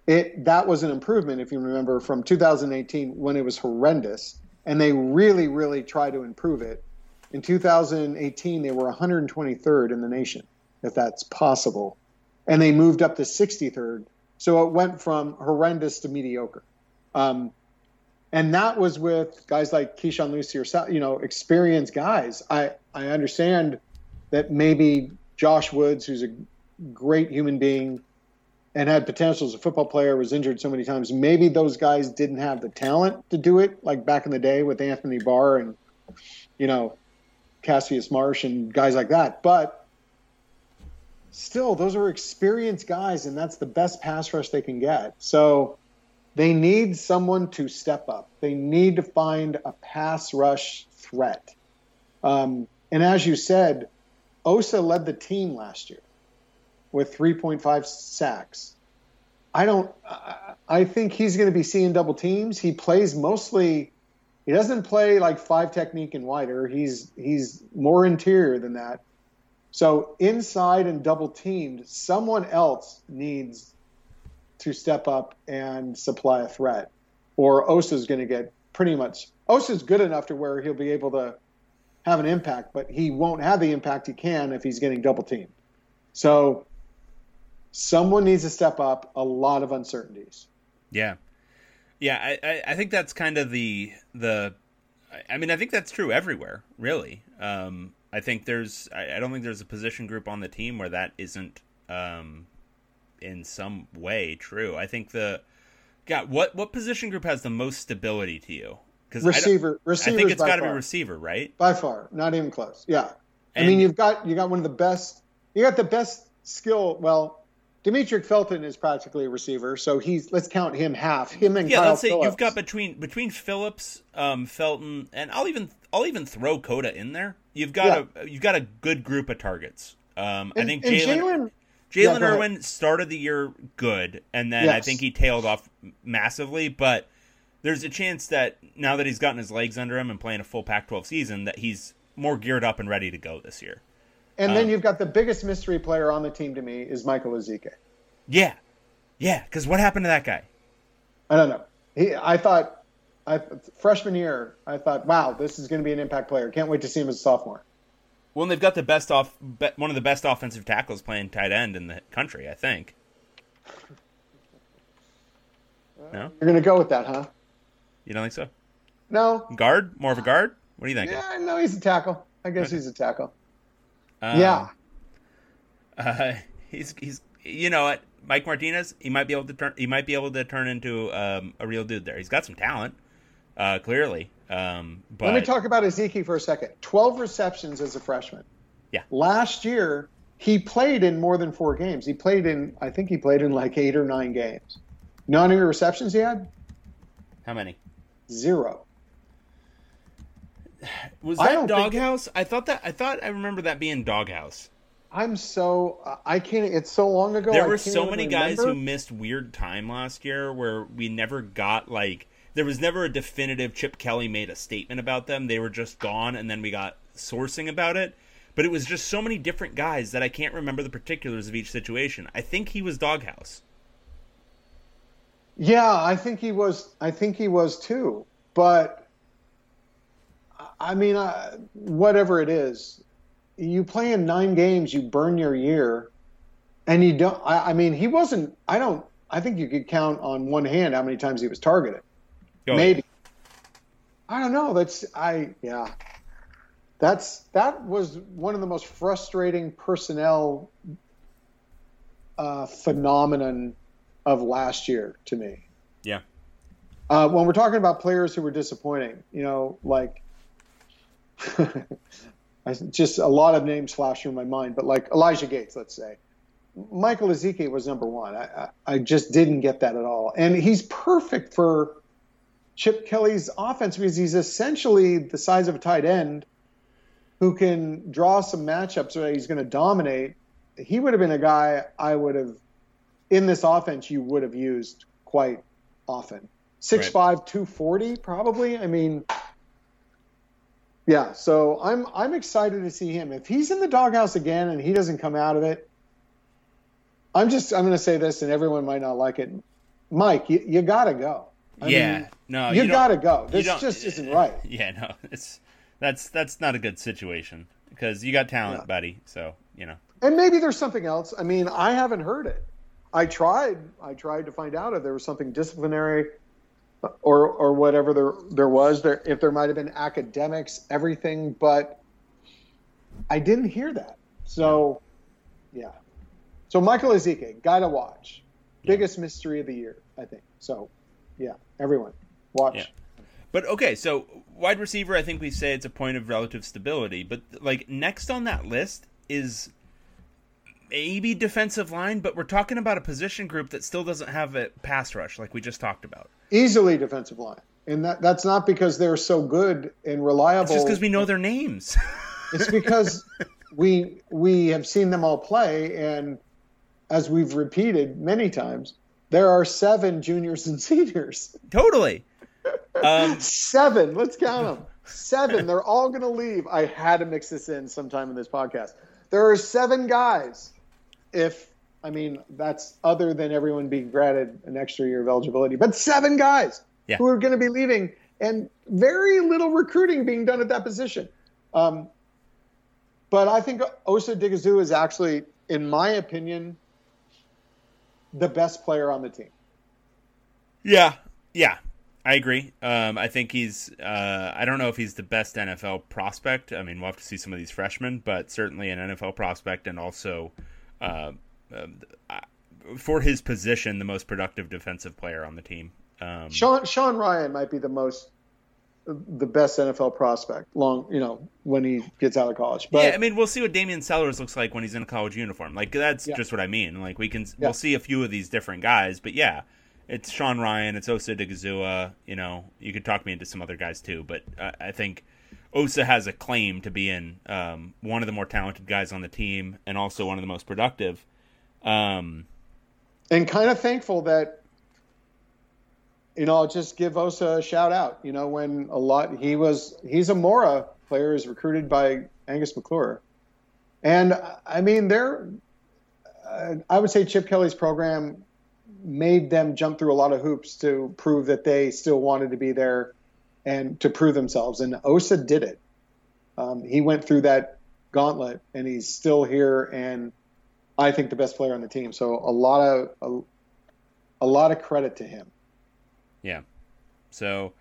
It that was an improvement if you remember from 2018 when it was horrendous, and they really really tried to improve it. In 2018, they were 123rd in the nation if that's possible. And they moved up to 63rd. So it went from horrendous to mediocre. Um, and that was with guys like Keisean Lucier, you know, experienced guys. I, I understand that maybe Josh Woods, who's a great human being and had potential as a football player, was injured so many times. Maybe those guys didn't have the talent to do it, like back in the day with Anthony Barr and, you know, Cassius Marsh and guys like that. But still, those are experienced guys, and that's the best pass rush they can get. So they need someone to step up. They need to find a pass rush threat. Um, and as you said, Osa led the team last year with 3.5 sacks. I don't. I think he's going to be seeing double teams. He plays mostly. He doesn't play like five technique and wider. He's he's more interior than that. So inside and double teamed, someone else needs to step up and supply a threat, or Osa's going to get pretty much. Osa's good enough to where he'll be able to have an impact, but he won't have the impact he can if he's getting double teamed. So someone needs to step up. A lot of uncertainties. Yeah, yeah. I, I think that's kind of the the. I mean, I think that's true everywhere, really. Um, I think there's I, don't think there's a position group on the team where that isn't um, in some way true. I think the God, what what position group has the most stability to you? Because receiver, I, I think it's got to be receiver, right? By far, not even close. Yeah, and, I mean you've got you got one of the best. You got the best skill. Well, Demetric Felton is practically a receiver, so he's let's count him half. Him and yeah, Kyle let's say Philips. you've got between between Philips, um, Felton, and I'll even I'll even throw Cota in there. You've got yeah. a you've got a good group of targets. Um, and, I think Jalen Jalen yeah, Erwin started the year good, and then yes. I think he tailed off massively. But there's a chance that now that he's gotten his legs under him and playing a full Pac-12 season, that he's more geared up and ready to go this year. And um, then you've got the biggest mystery player on the team to me is Michael Ezeike. Yeah, yeah. Because what happened to that guy? I don't know. He, I thought I, freshman year, I thought, wow, this is going to be an impact player. Can't wait to see him as a sophomore. Well, they've got the best off, one of the best offensive tackles playing tight end in the country, I think. No, You're gonna go with that, huh? you don't think so? No. Guard, more of a guard. What do you think? Yeah, no, he's a tackle. I guess he's a tackle. Um, yeah. Uh, he's he's you know what Mike Martinez he might be able to turn he might be able to turn into um, a real dude there. He's got some talent, uh, clearly. Um, but Let me talk about Ezeike for a second. 12 receptions as a freshman. Yeah. Last year, he played in more than four games. He played in, I think he played in like eight or nine games. You know how many receptions he had? how many Zero. was that don't think- Doghouse? I thought that I thought I remember that being Doghouse. I'm so, uh, I can't, it's so long ago. there I were can't so many guys remember. who missed weird time last year where we never got like there was never a definitive Chip Kelly made a statement about them. They were just gone and then we got sourcing about it. But it was just so many different guys that I can't remember the particulars of each situation. I think he was Doghouse. Yeah, I think he was. I think he was too. But I mean, whatever it is, you play in nine games, you burn your year, and you don't. I, I mean, he wasn't. I don't. I think you could count on one hand how many times he was targeted. Go Maybe. I don't know. That's I. Yeah. That's that was one of the most frustrating personnel uh, phenomenon of last year to me. Yeah. Uh, when we're talking about players who were disappointing, you know, like just a lot of names flash through my mind, but like Elijah Gates, let's say. Michael Ezeike was number one. I, I, I just didn't get that at all. And he's perfect for Chip Kelly's offense because he's essentially the size of a tight end who can draw some matchups where he's going to dominate. He would have been a guy I would have, in this offense, you would have used quite often. 6'5, 240, probably. I mean, yeah, so I'm I'm excited to see him. If he's in the doghouse again and he doesn't come out of it, I'm just I'm going to say this, and everyone might not like it. Mike, you, you got to go. I yeah. mean, no, you, don't- got to go. This just isn't right. Yeah, no. It's that's that's not a good situation because you got talent, Yeah. buddy. So, you know. And maybe there's something else. I mean, I haven't heard it. I tried. I tried to find out if there was something disciplinary, or or whatever there there was. There if there might have been academics, everything, but I didn't hear that. So, yeah. So Michael Ezeike, guy to watch. Yeah. Biggest mystery of the year, I think. So, yeah, everyone watch. Yeah. But okay, so wide receiver, I think we say it's a point of relative stability. But like next on that list is maybe defensive line, but we're talking about a position group that still doesn't have a pass rush, like we just talked about. Easily defensive line, and that that's not because they're so good and reliable. It's just because we know their names. It's because we we have seen them all play, and as we've repeated many times, there are seven juniors and seniors. totally. Um, Seven. Let's count them. Seven. They're all going to leave. I had to mix this in sometime in this podcast. There are seven guys. If I mean that's other than everyone being granted an extra year of eligibility, but seven guys Yeah. who are going to be leaving, and very little recruiting being done at that position. Um, but I think Osa Odighizuwa is actually, in my opinion, the best player on the team. Yeah, yeah, I agree. Um, I think he's. Uh, I don't know if he's the best NFL prospect. I mean, we'll have to see some of these freshmen, but certainly an NFL prospect, and also uh, um, uh, for his position, the most productive defensive player on the team. Um, Sean Sean Rhyan might be the most the best NFL prospect long you know when he gets out of college. But yeah, I mean, we'll see what Damian Sellers looks like when he's in a college uniform. Like that's Yeah. just what I mean. Like we can, Yeah. we'll see a few of these different guys, but yeah, it's Sean Rhyan, it's Osa Odighizuwa. You know, you could talk me into some other guys too, but I, I think Osa has a claim to being um, one of the more talented guys on the team, and also one of the most productive. Um, and kind of thankful that you know I'll just give Osa a shout out. You know when a lot he was he's a Mora player is recruited by Angus McClure, and I mean they're uh, I would say Chip Kelly's program made them jump through a lot of hoops to prove that they still wanted to be there and to prove themselves. And Osa did it. Um, he went through that gauntlet, and he's still here. And I think the best player on the team. So a lot of a, a lot of credit to him. Yeah. So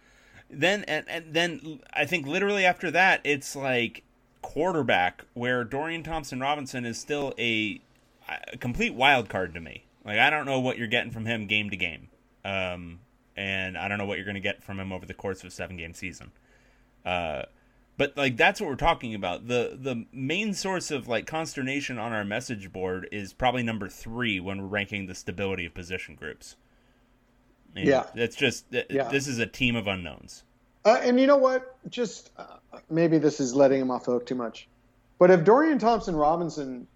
then and, and then I think literally after that it's like quarterback where Dorian Thompson Robinson is still a, a complete wild card to me. Like I don't know what you're getting from him game to game. Um, and I don't know what you're going to get from him over the course of a seven game season. Uh, but like that's what we're talking about. The the main source of like consternation on our message board is probably number three when we're ranking the stability of position groups. And Yeah. it's just Yeah. this is a team of unknowns. Uh, and you know what? Just uh, maybe this is letting him off the hook too much. But if Dorian Thompson Robinson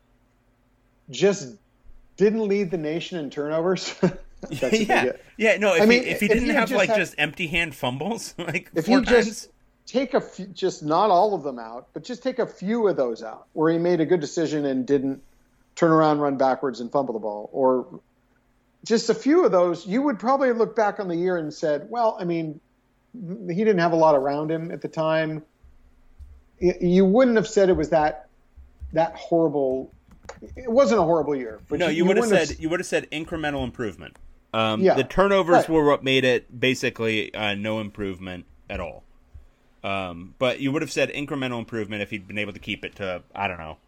just didn't lead the nation in turnovers, that's yeah, yeah. No, if I mean, he if he if didn't he have like had- just empty hand fumbles like If four he times, just take a few, just not all of them out, but just take a few of those out where he made a good decision and didn't turn around, run backwards, and fumble the ball, or just a few of those, you would probably look back on the year and said, well, I mean, he didn't have a lot around him at the time. You wouldn't have said it was that that horrible. It wasn't a horrible year. But no, you, would have said you would have said incremental improvement. Um, Yeah, the turnovers right. were what made it basically uh, no improvement at all. Um, but you would have said incremental improvement if he'd been able to keep it to I don't know,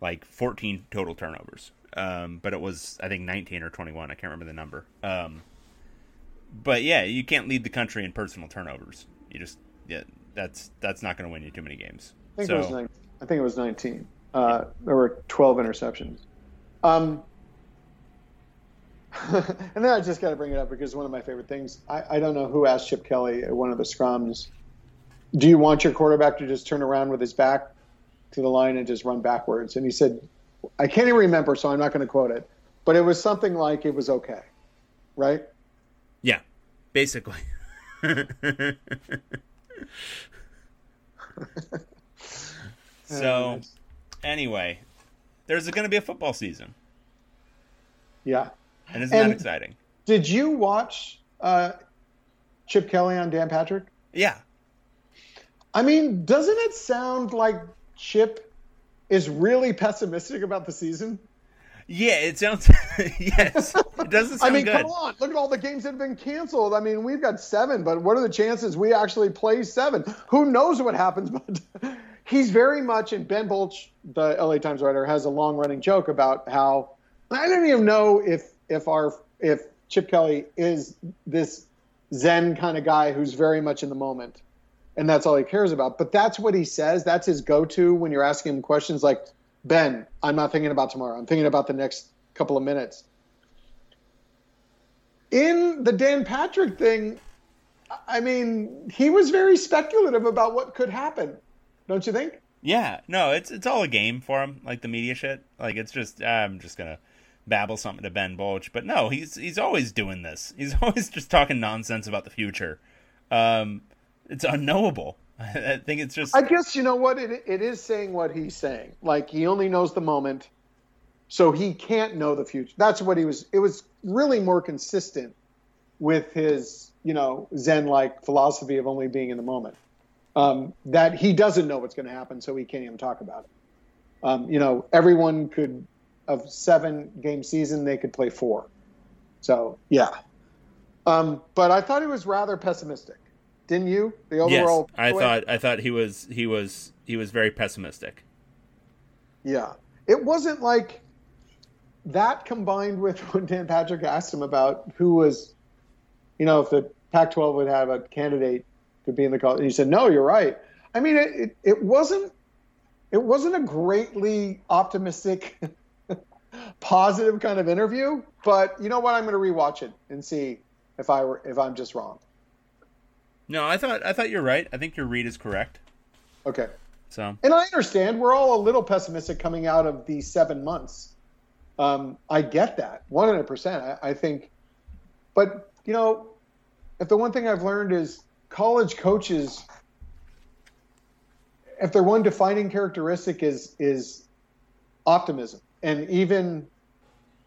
like 14 total turnovers. Um, but it was I think 19 or 21. I can't remember the number. Um, but yeah, you can't lead the country in personal turnovers. You just yeah, that's that's not going to win you too many games. I think so it was nine, I think it was 19. Uh, there were 12 interceptions. Um, and then I just got to bring it up because one of my favorite things. I, I don't know who asked Chip Kelly at one of the scrums. Do you want your quarterback to just turn around with his back to the line and just run backwards? And he said, I can't even remember, so I'm not going to quote it, but it was something like it was okay, right? yeah, basically. so anyway, there's going to be a football season, Yeah. and isn't And- that exciting? Did you watch uh, Chip Kelly on Dan Patrick? Yeah, I mean, doesn't it sound like Chip is really pessimistic about the season? yeah. It sounds yes. It doesn't I mean, good. come on. Look at all the games that have been canceled. I mean, we've got seven, but what are the chances we actually play seven? Who knows what happens? But he's very much, and Ben Bolch, the LA Times writer, has a long running joke about how I don't even know if if our if Chip Kelly is this Zen kind of guy who's very much in the moment, and that's all he cares about. But that's what he says. That's his go to when you're asking him questions like, Ben, I'm not thinking about tomorrow. I'm thinking about the next couple of minutes in the Dan Patrick thing, I mean, he was very speculative about what could happen. Don't you think? Yeah, no, it's it's all a game for him, like the media shit. Like it's just I'm just gonna babble something to Ben Bolch, but no, he's he's always doing this. He's always just talking nonsense about the future. Um, it's unknowable. I think it's just I guess you know what it it is saying what he's saying. Like he only knows the moment, so he can't know the future. That's what he was. It was really more consistent with his you know Zen like philosophy of only being in the moment. Um, that he doesn't know what's going to happen, so he can't even talk about it. Um, you know, everyone could of seven game season they could play four. So yeah, um, but I thought he was rather pessimistic. Didn't you? The yes. I thought I thought he was he was he was very pessimistic. Yeah. It wasn't like that combined with when Dan Patrick asked him about who was, you know, if the Pac 12 would have a candidate to be in the college. And he said, no, you're right. I mean, it, it, it wasn't. It wasn't a greatly optimistic, positive kind of interview, but you know what? I'm going to rewatch it and see if I were if I'm just wrong. No, I thought I thought you're right. I think your read is correct. Okay. So And I understand we're all a little pessimistic coming out of these seven months. Um, I get that 100%. I, I think, but you know, if the one thing I've learned is college coaches, if their one defining characteristic is is optimism and even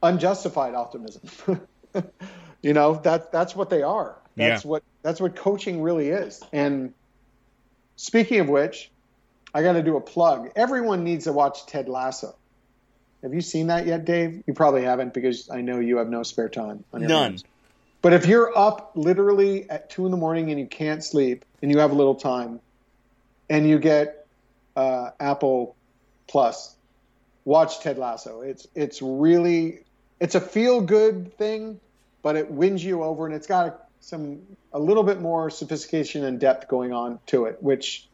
unjustified optimism, you know that that's what they are. That's Yeah. what that's what coaching really is. And speaking of which, I got to do a plug. Everyone needs to watch Ted Lasso. Have you seen that yet, Dave? You probably haven't because I know you have no spare time. On your none. hands. But if you're up literally at two in the morning and you can't sleep and you have a little time, and you get uh, Apple Plus, watch Ted Lasso. It's it's really it's a feel good thing, but it wins you over, and it's got some a little bit more sophistication and depth going on to it, which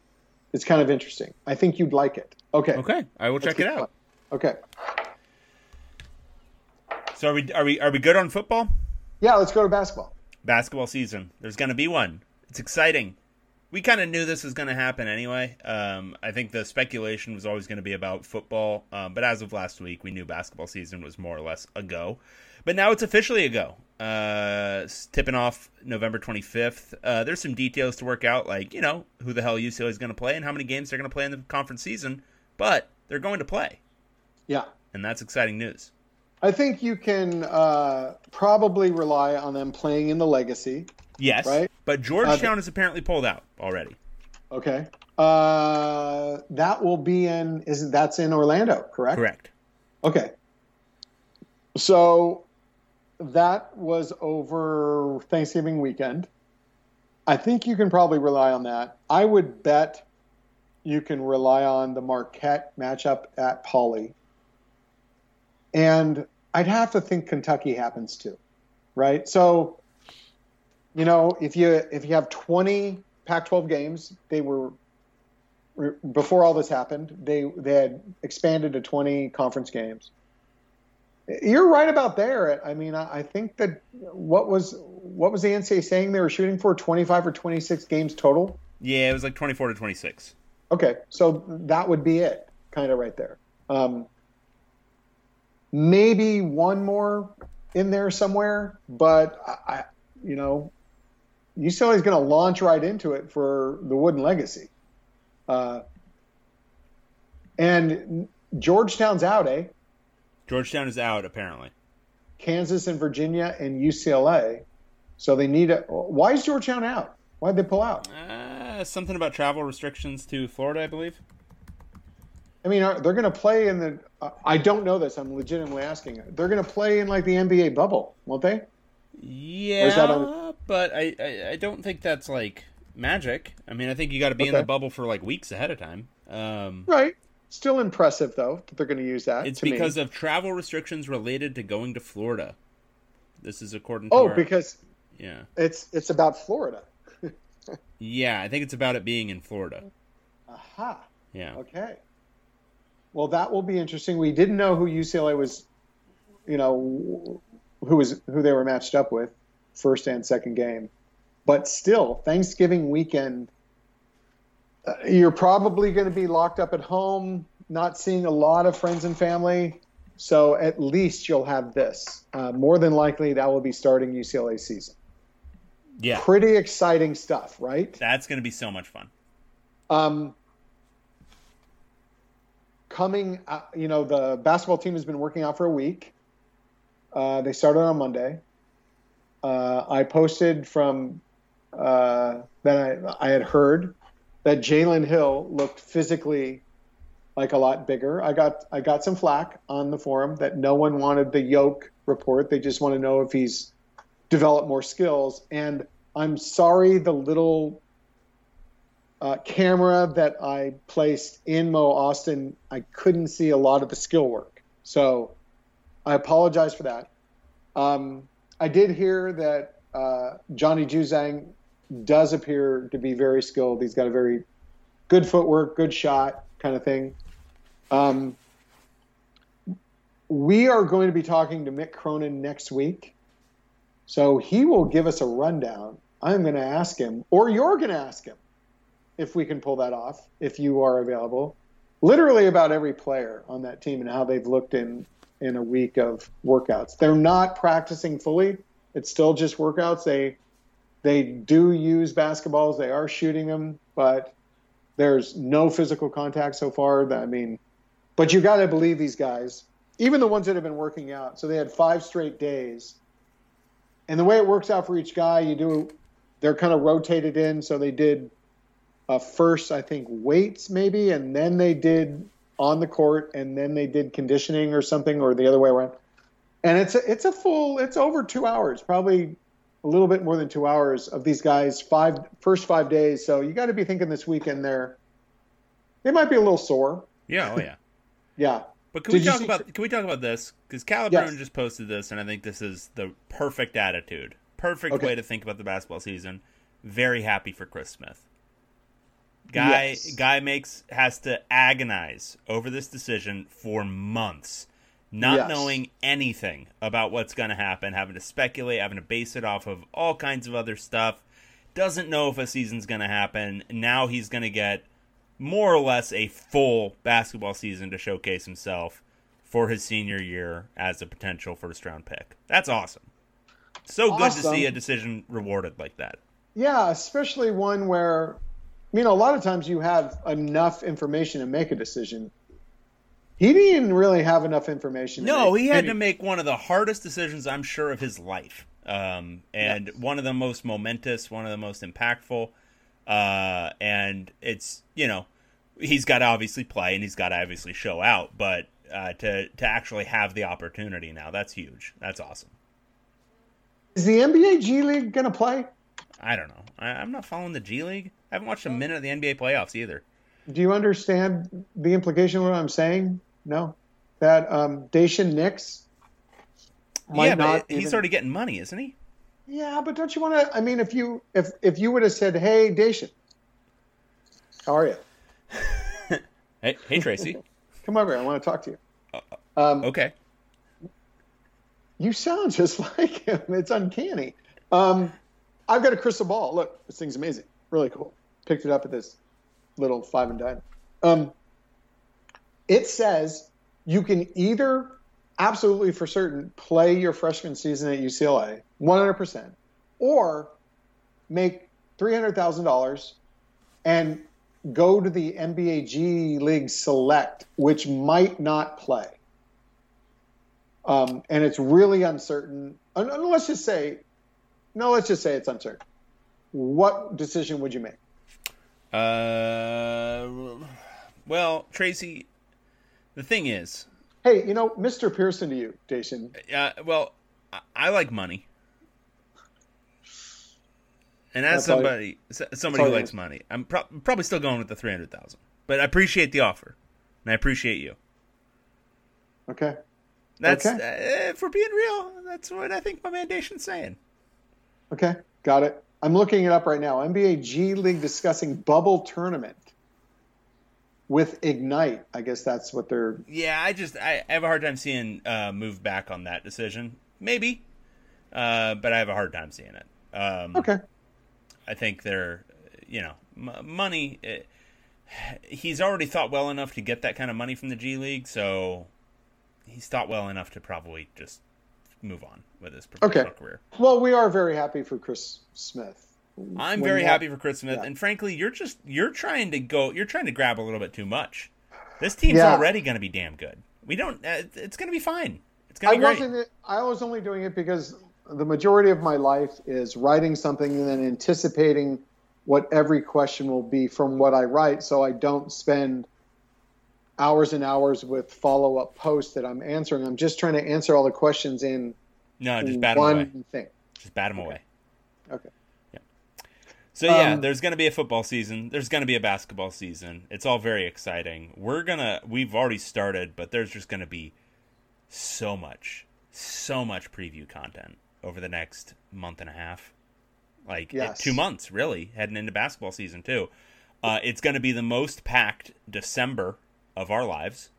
is kind of interesting. I think you'd like it. Okay. Okay, I will Let's check it out. going. Okay. So are we are we are we good on football? Yeah, let's go to basketball. Basketball season. There's going to be one. It's exciting. We kind of knew this was going to happen anyway. Um, I think the speculation was always going to be about football, um, but as of last week, we knew basketball season was more or less a go. But now it's officially a go. Uh, tipping off November 25th. Uh, there's some details to work out, like you know who the hell UCLA is going to play and how many games they're going to play in the conference season. But they're going to play, Yeah. and that's exciting news. I think you can uh, probably rely on them playing in the legacy. Yes, Right. But Georgetown is apparently pulled out already. Okay. Uh, that will be in is that's in Orlando, correct? Correct. Okay. So that was over Thanksgiving weekend. I think you can probably rely on that. I would bet you can rely on the Marquette matchup at Pauley. And I'd have to think Kentucky happens too. Right? So you know, if you if you have 20 Pac-12 games, they were before all this happened, they they had expanded to 20 conference games. You're right about there. I mean, I, think that what was what was the NCAA saying they were shooting for 25 or 26 games total? Yeah, it was like 24 to 26. Okay, so that would be it, kind of right there. Um, maybe one more in there somewhere, but I, I you know, UCLA is going to launch right into it for the Wooden Legacy. Uh, and Georgetown's out, eh? Georgetown is out apparently. Kansas and Virginia and UCLA. So they need a. Why is Georgetown out? Why did they pull out? Uh, something about travel restrictions to Florida, I believe. I mean, are, they're going to play in the. Uh, I don't know this. I'm legitimately asking. They're going to play in like the NBA bubble, won't they? Yeah, on- but I, I I don't think that's like magic. I mean, I think you got to be in the bubble for like weeks ahead of time. Um, Right. Still impressive though that they're going to use that. it's to me. because of travel restrictions related to going to Florida. This is according to oh, our- because yeah it's it's about Florida. yeah I think it's about it being in Florida. Aha. Yeah. Okay. Well, that will be interesting. We didn't know who UCLA was, you know, who was who they were matched up with, first and second game. But still, Thanksgiving weekend, you're probably going to be locked up at home, not seeing a lot of friends and family. So at least you'll have this. Uh, more than likely, that will be starting UCLA season. Yeah. Pretty exciting stuff, right? That's going to be so much fun. Um, coming, uh, you know, the basketball team has been working out for a week. Uh, they started on Monday. Uh, I posted from uh, that I, I had heard that Jalen Hill looked physically like a lot bigger. I got I got some flack on the forum that no one wanted the yoke report. They just want to know if he's developed more skills. And I'm sorry, the little uh, camera that I placed in Mo Ostin, I couldn't see a lot of the skill work. So I apologize for that. Um, I did hear that uh, Johnny Juzang does appear to be very skilled. He's got a very good footwork, good shot kind of thing. Um, we are going to be talking to Mick Cronin next week. So he will give us a rundown. I'm going to ask him, or you're going to ask him, if we can pull that off, if you are available. Literally about every player on that team and how they've looked in in a week of workouts. They're not practicing fully. It's still just workouts. They they do use basketballs. They are shooting them, but there's no physical contact so far. That, I mean, but you got to believe these guys, even the ones that have been working out. So they had five straight days, and the way it works out for each guy, you do. They're kind of rotated in. So they did uh, first, I think, weights maybe, and then they did on the court, and then they did conditioning or something, or the other way around. And it's a, it's a full, it's over two hours, probably a little bit more than two hours of these guys five first five days. So you got to be thinking this weekend they're they might be a little sore. Yeah, oh yeah, yeah. But can Did we talk about can we talk about this? Because Caleb yes. just posted this, and I think this is the perfect attitude, perfect okay. way to think about the basketball season. Very happy for Chris Smith. Guy yes. guy makes has to agonize over this decision for months, not yes. knowing anything about what's going to happen, having to speculate, having to base it off of all kinds of other stuff. Doesn't know if a season's going to happen. Now he's going to get more or less a full basketball season to showcase himself for his senior year as a potential first round pick. That's awesome. So awesome. good to see a decision rewarded like that. Yeah, especially one where you know, a lot of times you have enough information to make a decision. He didn't really have enough information. No, he had to make one of the hardest decisions I'm sure of his life, um, and yes. one of the most momentous, one of the most impactful. Uh, and it's you know he's got to obviously play and he's got to obviously show out, but uh, to to actually have the opportunity now, that's huge. That's awesome. Is the NBA G League going to play? I don't know. I, am not following the G League. I haven't watched a minute of the NBA playoffs either. Do you understand the implication of what I'm saying? No, that um, Daishen Nix. yeah, but he's even... already getting money, isn't he? Yeah, but don't you want to? I mean, if you if if you would have said, "Hey, Daishen, how are you?" hey, hey, Tracy, come over. I want to talk to you. Uh, um, okay. You sound just like him. It's uncanny. Um, I've got a crystal ball. Look, this thing's amazing. Really cool. Picked it up at this little five and dime. Um, it says you can either absolutely for certain play your freshman season at UCLA 100% or make $300,000 and go to the NBA G League Select, which might not play. Um, and it's really uncertain. And let's just say no, let's just say it's uncertain. What decision would you make? Uh, well, Tracy, the thing is, hey, you know, Mr. Pearson to you, Jason. Uh, well, I, like money, and as that's somebody, somebody who likes money, I'm pro- probably still going with the three hundred thousand. But I appreciate the offer, and I appreciate you. Okay. That's okay. Uh, for being real. That's what I think my mandation's saying. Okay, got it. I'm looking it up right now. NBA G League discussing bubble tournament with Ignite. I guess that's what they're. Yeah, I just I, have a hard time seeing uh, move back on that decision. Maybe, uh, but I have a hard time seeing it. Um, okay. I think they're, you know, m- money. It, eh, he's already thought well enough to get that kind of money from the G League, so he's thought well enough to probably just move on with his professional okay. career. Well, we are very happy for Chris Smith. I'm very happy for Chris Smith, yeah. and frankly, you're just you're trying to go, you're trying to grab a little bit too much. This team's yeah. already going to be damn good. We don't. Uh, it's going to be fine. It's going to be I great. Wasn't, I was only doing it because the majority of my life is writing something and then anticipating what every question will be from what I write, so I don't spend hours and hours with follow up posts that I'm answering. I'm just trying to answer all the questions in no, just bat them away. Thing. Just bat them okay. away. Okay. So yeah, um, there's going to be a football season. There's going to be a basketball season. It's all very exciting. We're gonna. We've already started, but there's just going to be so much, so much preview content over the next month and a half. Like yes. two months, really, heading into basketball season too. Uh, it's going to be the most packed December of our lives.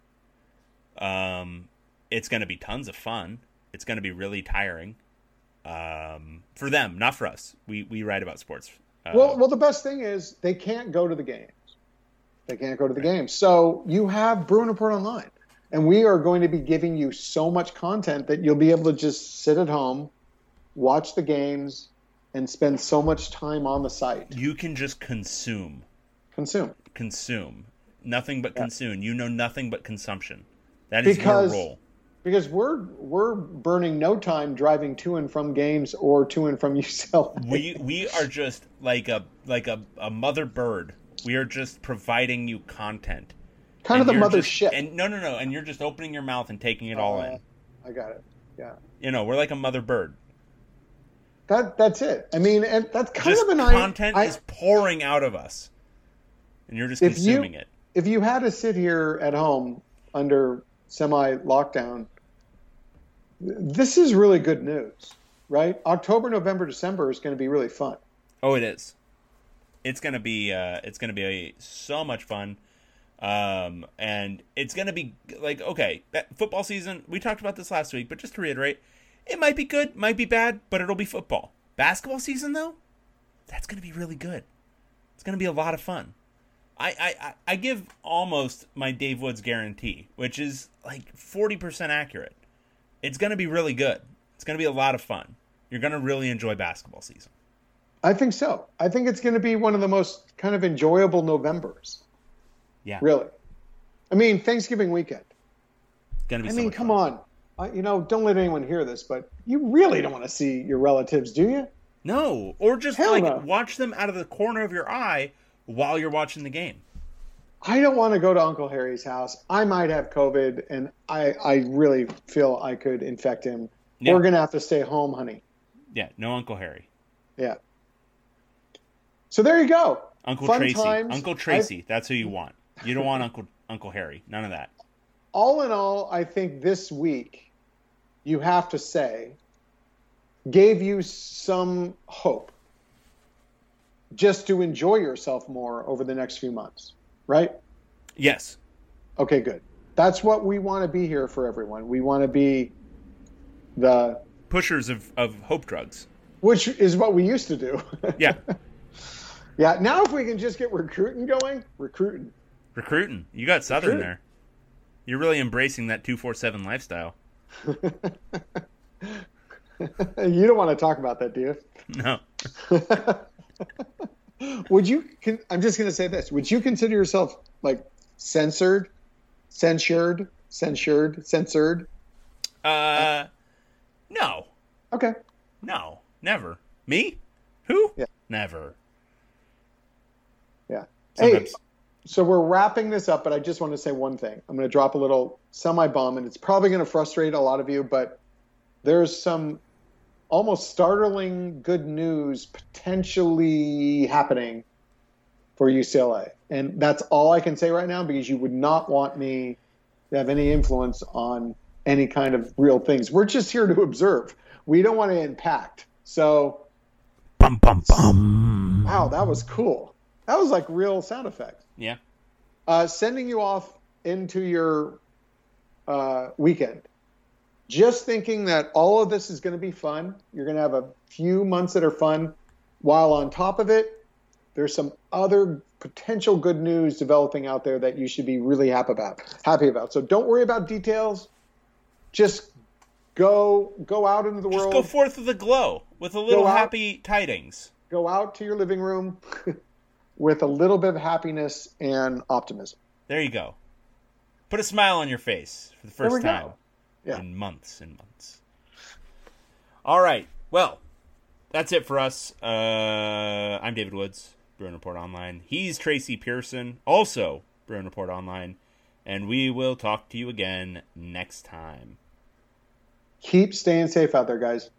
Um, it's going to be tons of fun. It's going to be really tiring um, for them, not for us. We we write about sports. Uh, well, well, the best thing is they can't go to the games. They can't go to the right. games. So you have Bruin Report online, and we are going to be giving you so much content that you'll be able to just sit at home, watch the games, and spend so much time on the site. You can just consume. Consume. Consume nothing but yeah. consume. You know nothing but consumption. That is because, your role. Because we're we're burning no time driving to and from games or to and from UCLA. We we are just like a like a, a mother bird. We are just providing you content. Kind and of the mother just, ship. And no no no, and you're just opening your mouth and taking it uh, all in. I got it. Yeah. You know, we're like a mother bird. That that's it. I mean, and that's kind Just of an content I, is pouring out of us, and you're just If you- consuming it. if you had to sit here at home under semi lockdown, this is really good news, right? October, November, December is going to be really fun. Oh, it is. It's gonna be. Uh, it's gonna be a, so much fun, um, and it's gonna be like okay, football season. We talked about this last week, but just to reiterate, it might be good, might be bad, but it'll be football. Basketball season though, that's gonna be really good. It's gonna be a lot of fun. I, I, I- give almost my Dave Woods guarantee, which is like forty percent accurate. It's gonna be really good. It's gonna be a lot of fun. You're gonna really enjoy basketball season. I think so. I think it's going to be one of the most kind of enjoyable Novembers, Yeah, really. I mean, Thanksgiving weekend. It's gonna be. I so mean, come fun. on. You know, don't let anyone hear this, but you really don't want to see your relatives, do you? No, or just Hell like no. watch them out of the corner of your eye while you're watching the game. I don't want to go to Uncle Harry's house. I might have COVID, and I, I really feel I could infect him. Yeah. We're going to have to stay home, honey. Yeah, no Uncle Harry, Yeah. So there you go. Uncle Fun Tracy, times. Uncle Tracy. that's who you want. You don't want Uncle Uncle Harry. None of that. all in all, I think this week, you have to say, gave you some hope just to enjoy yourself more over the next few months, right? Yes, Okay, good. That's what we want to be here for everyone. We want to be the, pushers of of hope drugs. which is what we used to do. Yeah, yeah. Now, if we can just get recruiting going, recruiting. recruiting. You got Southern Recruiting. there. You're really embracing that two four seven lifestyle. you don't want to talk about that, do you? No, Would you? Can, I'm just going to say this. Would you consider yourself like censored, censured, censured, censored? uh, no, Okay. no, never. Me? Who? Yeah. Never. Yeah. Hey, so we're wrapping this up, but I just want to say one thing. I'm going to drop a little semi bomb, and it's probably going to frustrate a lot of you, but there's some almost startling good news potentially happening for UCLA. And that's all I can say right now because you would not want me to have any influence on any kind of real things. We're just here to observe. We don't want to impact. So, Bum bum bum. wow, that was cool. That was like real sound effects. Yeah. uh, sending you off into your uh, weekend, just thinking that all of this is going to be fun. You're going to have a few months that are fun, while on top of it, there's some other potential good news developing out there that you should be really happy about. Happy about. So don't worry about details. Just go go out into the world. Just go forth with the glow, with a little out. happy tidings. go out to your living room with a little bit of happiness and optimism. There you go. Put a smile on your face for the first go. Yeah. in months and months. All right. Well, that's it for us. Uh, I'm David Woods, Bruin Report Online. He's Tracy Pierson, also Bruin Report Online. And we will talk to you again next time. Keep staying safe out there, guys.